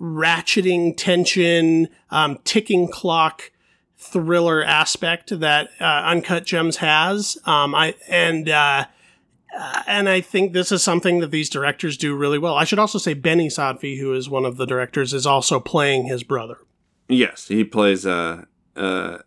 B: ratcheting tension, um, ticking clock thriller aspect that uh, Uncut Gems has. Um, I and uh, uh, and I think this is something that these directors do really well. I should also say Benny Safdie, who is one of the directors, is also playing his brother.
A: Yes, he plays. Uh, uh,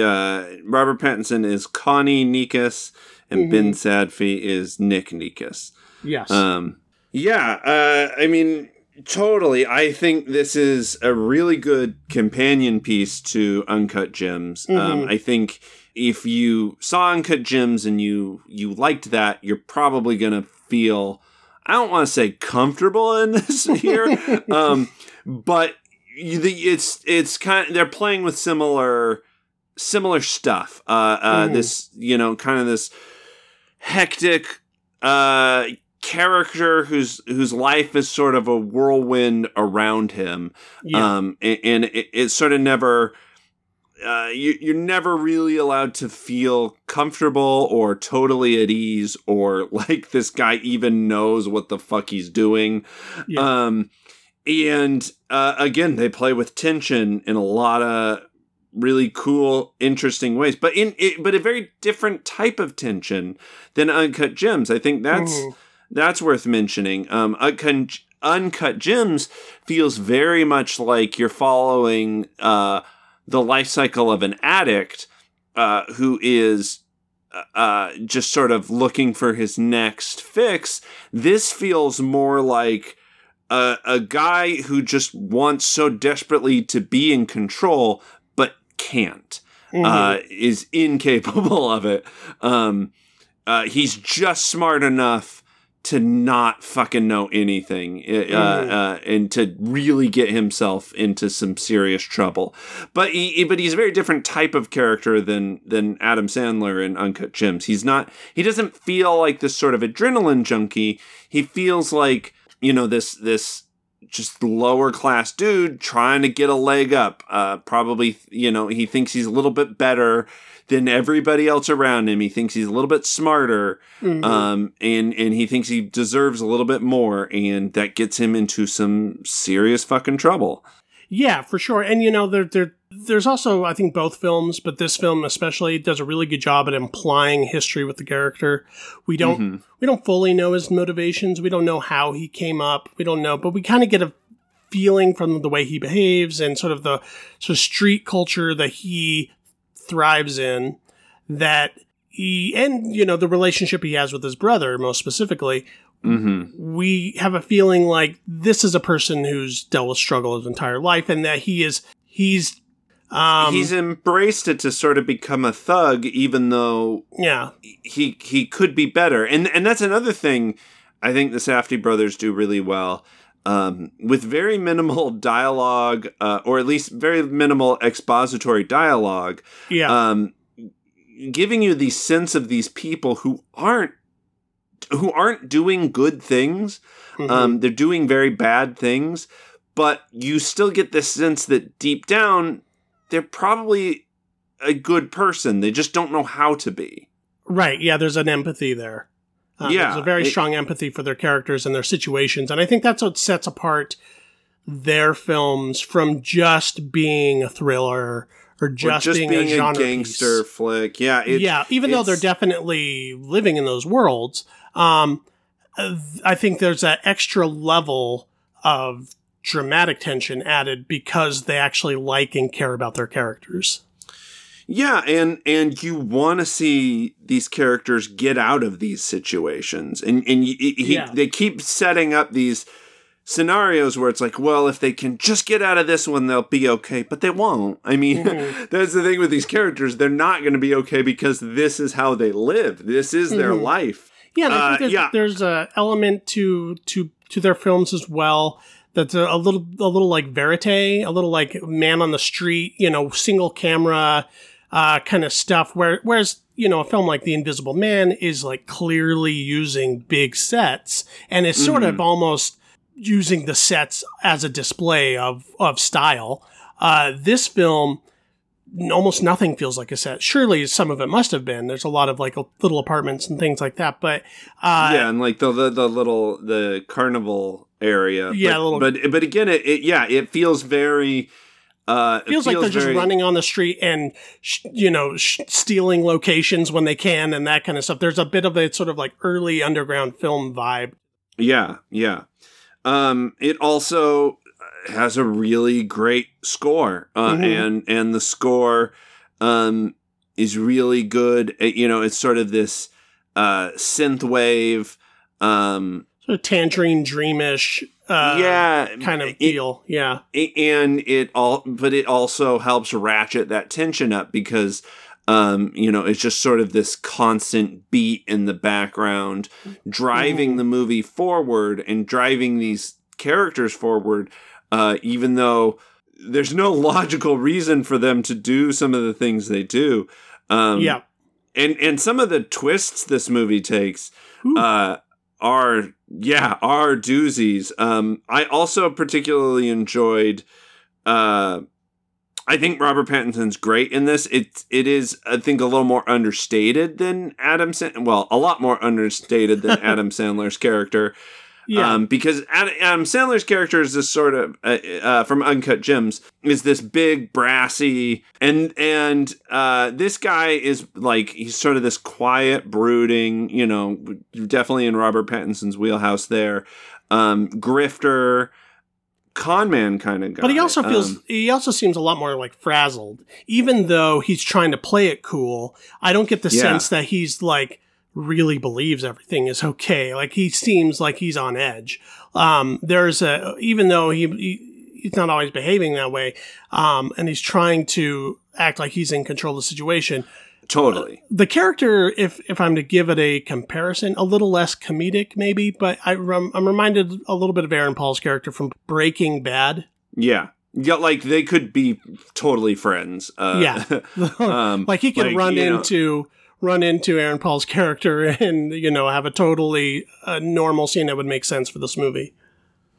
A: uh, Robert Pattinson is Connie Nikas, and mm-hmm. Ben Safdie is Nick Nikas.
B: Yes.
A: Um. Yeah. Uh. I mean Totally. I think this is a really good companion piece to Uncut Gems. Um, mm-hmm. Um, I think if you saw Uncut Gems and you you liked that, you're probably gonna feel I don't want to say comfortable in this here, um, but it's it's kind of, they're playing with similar similar stuff. Uh, uh, mm. This you know kind of this hectic uh character whose whose life is sort of a whirlwind around him yeah. um and, and it, it, sort of never uh, you, you're never really allowed to feel comfortable or totally at ease or like this guy even knows what the fuck he's doing yeah. um and uh, again they play with tension in a lot of really cool interesting ways but in it, but a very different type of tension than uncut gems i think that's mm that's worth mentioning. Um, Uncut, Uncut Gems feels very much like you're following uh, the life cycle of an addict uh, who is uh, uh, just sort of looking for his next fix. This feels more like a, a guy who just wants so desperately to be in control but can't. Mm-hmm. Uh, is incapable of it. Um, uh, he's just smart enough to not fucking know anything uh, mm. uh, and to really get himself into some serious trouble. But he, but he's a very different type of character than than Adam Sandler in Uncut Gems. He's not. He doesn't feel like this sort of adrenaline junkie. He feels like you know this this just lower class dude trying to get a leg up. Uh, probably, you know, he thinks he's a little bit better than everybody else around him. He thinks he's a little bit smarter,
B: Mhm.
A: um, and and he thinks he deserves a little bit more, and that gets him into some serious fucking trouble.
B: Yeah, for sure. And you know, there, there, there's also, I think, both films, but this film especially does a really good job at implying history with the character. We don't,
A: Mhm.
B: we don't fully know his motivations. We don't know how he came up. We don't know, but we kind of get a feeling from the way he behaves and sort of the sort of street culture that he thrives in that he, and you know, the relationship he has with his brother, most specifically,
A: Mm-hmm.
B: we have a feeling like this is a person who's dealt with struggle his entire life and that he is he's um
A: he's embraced it to sort of become a thug, even though
B: yeah
A: he he could be better. And and that's another thing I think the Safdie brothers do really well. Um, with very minimal dialogue, uh, or at least very minimal expository dialogue,
B: yeah
A: um, giving you the sense of these people who aren't who aren't doing good things.
B: mhm.
A: Um, they're doing very bad things, but you still get this sense that deep down they're probably a good person. They just don't know how to be.
B: right yeah there's an empathy there uh,
A: Yeah,
B: there's a very
A: it-
B: strong empathy for their characters and their situations and i think that's what sets apart their films from just being a thriller or
A: Or
B: just,
A: just
B: being,
A: being,
B: a
A: a, gangster
B: piece.
A: flick. Yeah, it,
B: yeah, even though they're definitely living in those worlds, um, I think there's that extra level of dramatic tension added because they actually like and care about their characters.
A: Yeah, and and you want to see these characters get out of these situations, and and y- he,
B: Yeah.
A: they keep setting up these scenarios where it's like, well, if they can just get out of this one, they'll be okay, but they won't. I mean,
B: Mhm.
A: that's the thing with these characters; they're not going to be okay because this is how they live. This is their
B: Mhm.
A: life.
B: Yeah,
A: Uh,
B: there's,
A: yeah.
B: there's a element to to to their films as well that's a, a little a little like verite, a little like man on the street, you know, single camera uh, kind of stuff. Where whereas you know a film like The Invisible Man is like clearly using big sets and is sort of almost using the sets as a display of of style. Uh, this film almost nothing feels like a set. Surely some of it must have been. There's a lot of like little apartments and things like that, but uh,
A: yeah, and like the, the the little the carnival area.
B: Yeah,
A: but
B: little-
A: but, but again, it, it yeah, it feels very. Uh, it
B: feels, like they're just running on the street and sh- you know sh- stealing locations when they can and that kind of stuff. There's a bit of a sort of like early underground film vibe.
A: Yeah, yeah. Um, it also has a really great score, uh,
B: Mhm.
A: and and the score um, is really good. It- you know, it's sort of this uh, synth wave. Um,
B: Sort of tangerine dreamish uh,
A: yeah,
B: kind of
A: it-
B: feel. Yeah.
A: A- and it all but it also helps ratchet that tension up because um you know it's just sort of this constant beat in the background driving
B: Mhm.
A: the movie forward and driving these characters forward uh even though there's no logical reason for them to do some of the things they do um
B: yeah.
A: and and some of the twists this movie takes
B: Ooh.
A: uh are yeah are doozies. Um i also particularly enjoyed uh i think robert pattinson's great in this. It it is i think a little more understated than adam Sand- well a lot more understated than adam sandler's character
B: Yeah.
A: um, because Ad- Adam Sandler's character is this sort of uh, uh, from Uncut Gems is this big brassy and and uh, this guy is like he's sort of this quiet brooding you know definitely in Robert Pattinson's wheelhouse there um, grifter con man kind of guy
B: But he also feels
A: Um,
B: he also seems a lot more like frazzled. Even though he's trying to play it cool, I don't get the
A: Yeah.
B: sense that he's like really believes everything is okay. Like he seems like he's on edge. Um, there's a even though he, he he's not always behaving that way, um, and he's trying to act like he's in control of the situation.
A: totally
B: The character, if if I'm to give it a comparison, a little less comedic maybe, but I rem- I'm reminded a little bit of Aaron Paul's character from Breaking Bad.
A: yeah yeah like they could be totally friends uh,
B: Yeah.
A: um,
B: like he could
A: like,
B: run
A: you know-
B: into run into Aaron Paul's character and you know have a totally uh, normal scene that would make sense for this movie.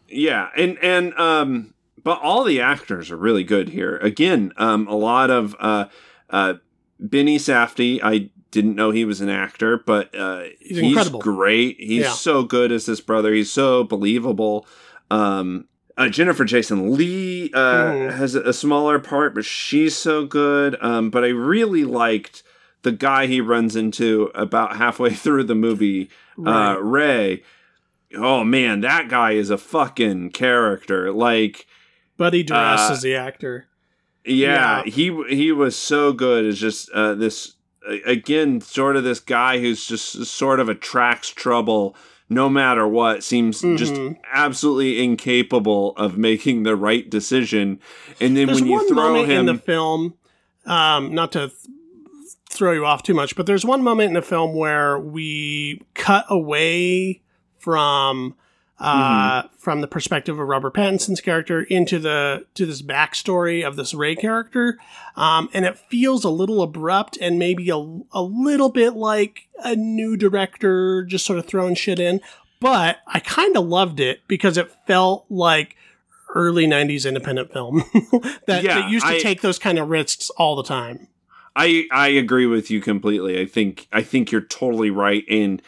A: Yeah, and and um, but all the actors are really good here. Again, um, a lot of uh, uh, Benny Safdie. I didn't know he was an actor, but uh,
B: He's
A: he's,
B: incredible.
A: great. He's
B: Yeah.
A: so good as this brother. He's so believable. Um, uh, Jennifer Jason Lee uh,
B: Mhm.
A: has a smaller part, but she's so good. Um, but I really liked the guy he runs into about halfway through the movie,
B: Right.
A: uh, Ray. Oh man, that guy is a fucking character. Like,
B: Buddy Duress
A: uh,
B: is the actor.
A: yeah,
B: Yeah.
A: he he was so good as just uh, this again, sort of this guy who's just sort of attracts trouble no matter what. Seems just
B: Mhm.
A: absolutely incapable of making the right decision, and then
B: There's
A: when you throw him,
B: in the film, um, not to th- throw you off too much, but there's one moment in the film where we cut away from uh,
A: Mm-hmm.
B: from the perspective of Robert Pattinson's character into the to this backstory of this Ray character, um, and it feels a little abrupt and maybe a, a little bit like a new director just sort of throwing shit in. But I kind of loved it because it felt like early 90s independent film that,
A: Yeah,
B: that used to
A: I-
B: take those kind of risks all the time.
A: I I agree with you completely. I think I think you're totally right, and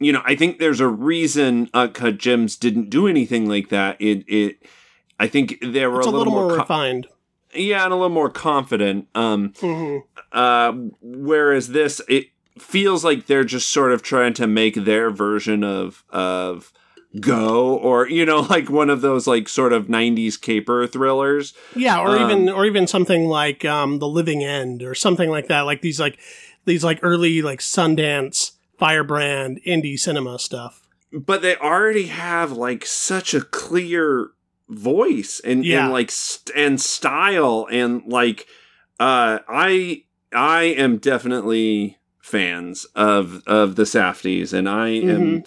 A: you know I think there's a reason Uncut Gems didn't do anything like that. It it I think they were
B: It's
A: a little, more, co-
B: refined.
A: yeah, and a little more confident. Um,
B: hmm
A: uh, whereas this it feels like they're just sort of trying to make their version of of Go or you know like one of those like sort of 90s caper thrillers.
B: Yeah, or
A: Um,
B: even or even something like um, The Living End or something like that. Like these like these like early like Sundance, Firebrand, indie cinema stuff.
A: but they already have like such a clear voice and,
B: Yeah.
A: and like st- and style and like uh i i am definitely fans of of the Safdies and i am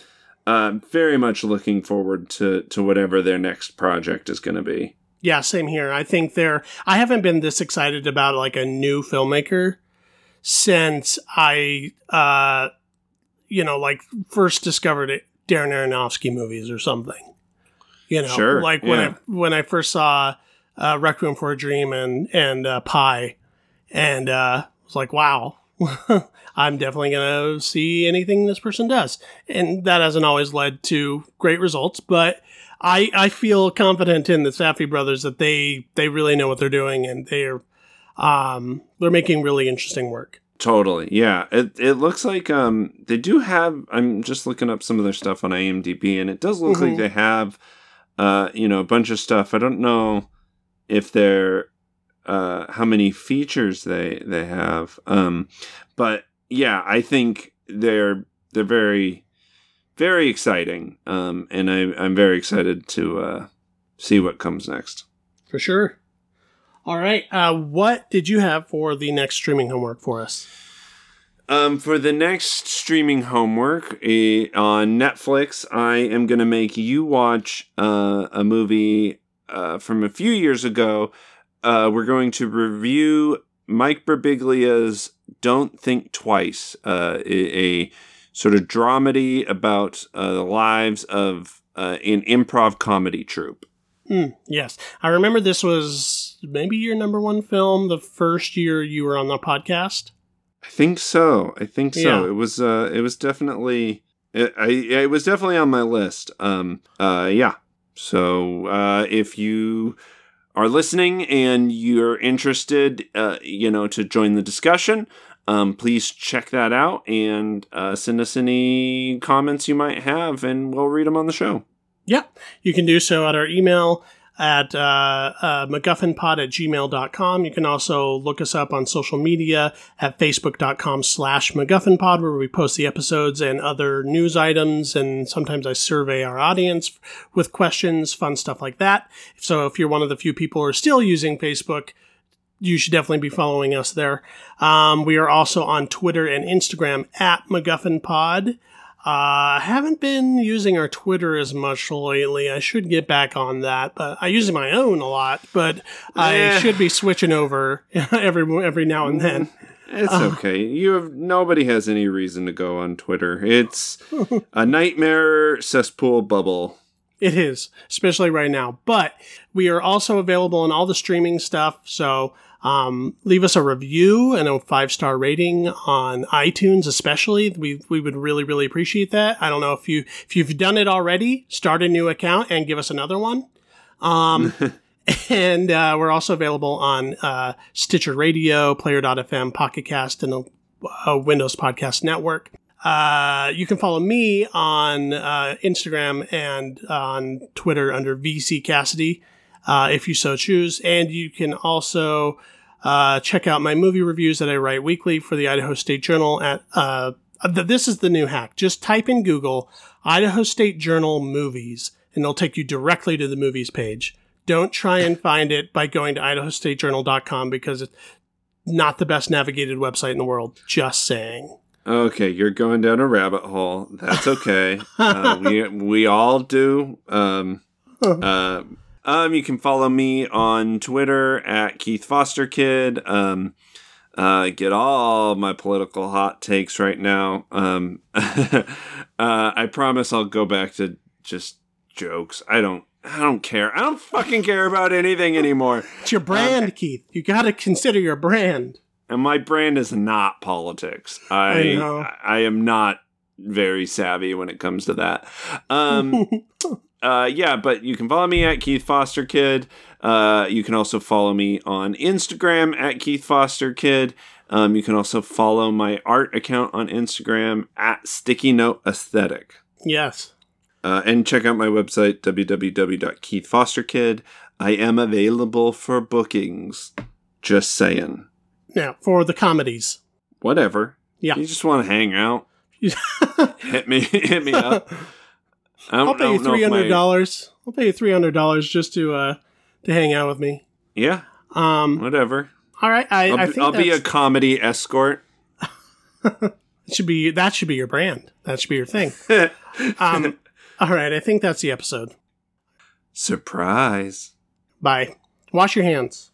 A: very much looking forward to to whatever their next project is going to be
B: Yeah, same here. I think they're. I haven't been this excited about like a new filmmaker since I, uh, you know, like first discovered it, Darren Aronofsky movies or something. You know,
A: Sure,
B: like when
A: yeah.
B: I when I first saw uh, Requiem for a Dream and and uh, Pi, and uh, was like, wow. I'm definitely going to see anything this person does. And that hasn't always led to great results, but I I feel confident in the Safdie brothers that they they really know what they're doing and they're um they're making really interesting work.
A: Totally. Yeah. It it looks like um they do have I'm just looking up some of their stuff on IMDb and it does look
B: Mhm.
A: like they have uh you know a bunch of stuff. I don't know if they're uh how many features they they have. Um but yeah, I think they're they're very very exciting. Um and I I'm very excited to uh see what comes next.
B: For sure. All right. Uh what did you have for the next streaming homework for us?
A: Um, for the next streaming homework eh, on Netflix, I am going to make you watch uh, a movie uh, from a few years ago. Uh, we're going to review Mike Birbiglia's "Don't Think Twice," uh, a, a sort of dramedy about uh, the lives of uh, an improv comedy troupe.
B: Hmm, yes. I remember this was maybe your number one film the first year you were on the podcast.
A: I think so. I think so.
B: Yeah.
A: It was. Uh, it was definitely. It, I, it was definitely on my list. Um. Uh. Yeah. So, uh, if you are listening and you're interested, uh, you know, to join the discussion, um, please check that out and uh, send us any comments you might have, and we'll read them on the show.
B: Yeah, you can do so at our email at uh, uh, MacGuffinPod at gmail.com. You can also look us up on social media at Facebook.com slash MacGuffinPod, where we post the episodes and other news items. And sometimes I survey our audience with questions, fun stuff like that. So if you're one of the few people who are still using Facebook, you should definitely be following us there. Um, we are also on Twitter and Instagram at MacGuffinPod. Uh, haven't been using our Twitter as much lately. I should get back on that, but I use my own a lot. But I
A: Eh.
B: should be switching over every every now and then.
A: It's
B: Oh.
A: okay. You have nobody has any reason to go on Twitter. It's a nightmare cesspool bubble.
B: It is, especially right now. But we are also available on all the streaming stuff. So um, leave us a review and a five star rating on iTunes, especially. We we would really really appreciate that. I don't know if you if you've done it already, start a new account and give us another one. Um, and uh, we're also available on uh, Stitcher Radio, Player.fm, Pocket Cast, and the uh, Windows Podcast Network. Uh, you can follow me on uh, Instagram and on Twitter under VC Cassidy, uh, if you so choose. And you can also uh, check out my movie reviews that I write weekly for the Idaho State Journal. At uh, this is the new hack. Just type in Google Idaho State Journal movies, and it'll take you directly to the movies page. Don't try and find it by going to idahostatejournal.com because it's not the best navigated website in the world. Just saying.
A: Okay, you're going down a rabbit hole. That's okay. uh, we we all do. Um, uh, um, you can follow me on Twitter at Keith Foster Kid. Um, uh, get all my political hot takes right now. Um, uh, I promise I'll go back to just jokes. I don't. I don't care. I don't fucking care about anything anymore.
B: It's your brand, Keith. You got to consider your brand.
A: And my brand is not politics. I.
B: I,
A: I am not very savvy when it comes to that. Um, uh, yeah, but you can follow me at Keith Foster Kid. Uh, you can also follow me on Instagram at Keith Foster Kid. Um, you can also follow my art account on Instagram at Sticky Note Aesthetic.
B: yes.
A: Uh, and check out my website, www.keithfosterkid. I am available for bookings. Just saying.
B: Now, for the comedies.
A: Whatever.
B: Yeah.
A: You just want to hang out. hit me hit me up.
B: I'll pay you three
A: my-
B: hundred dollars. I'll pay you three hundred dollars just to uh to hang out with me.
A: Yeah,
B: Um.
A: whatever.
B: All right. I,
A: I'll,
B: I
A: be-
B: think
A: I'll be a comedy escort.
B: it should be that should be your brand. That should be your thing. Um. all right. I think that's the episode.
A: Surprise.
B: Bye. Wash your hands.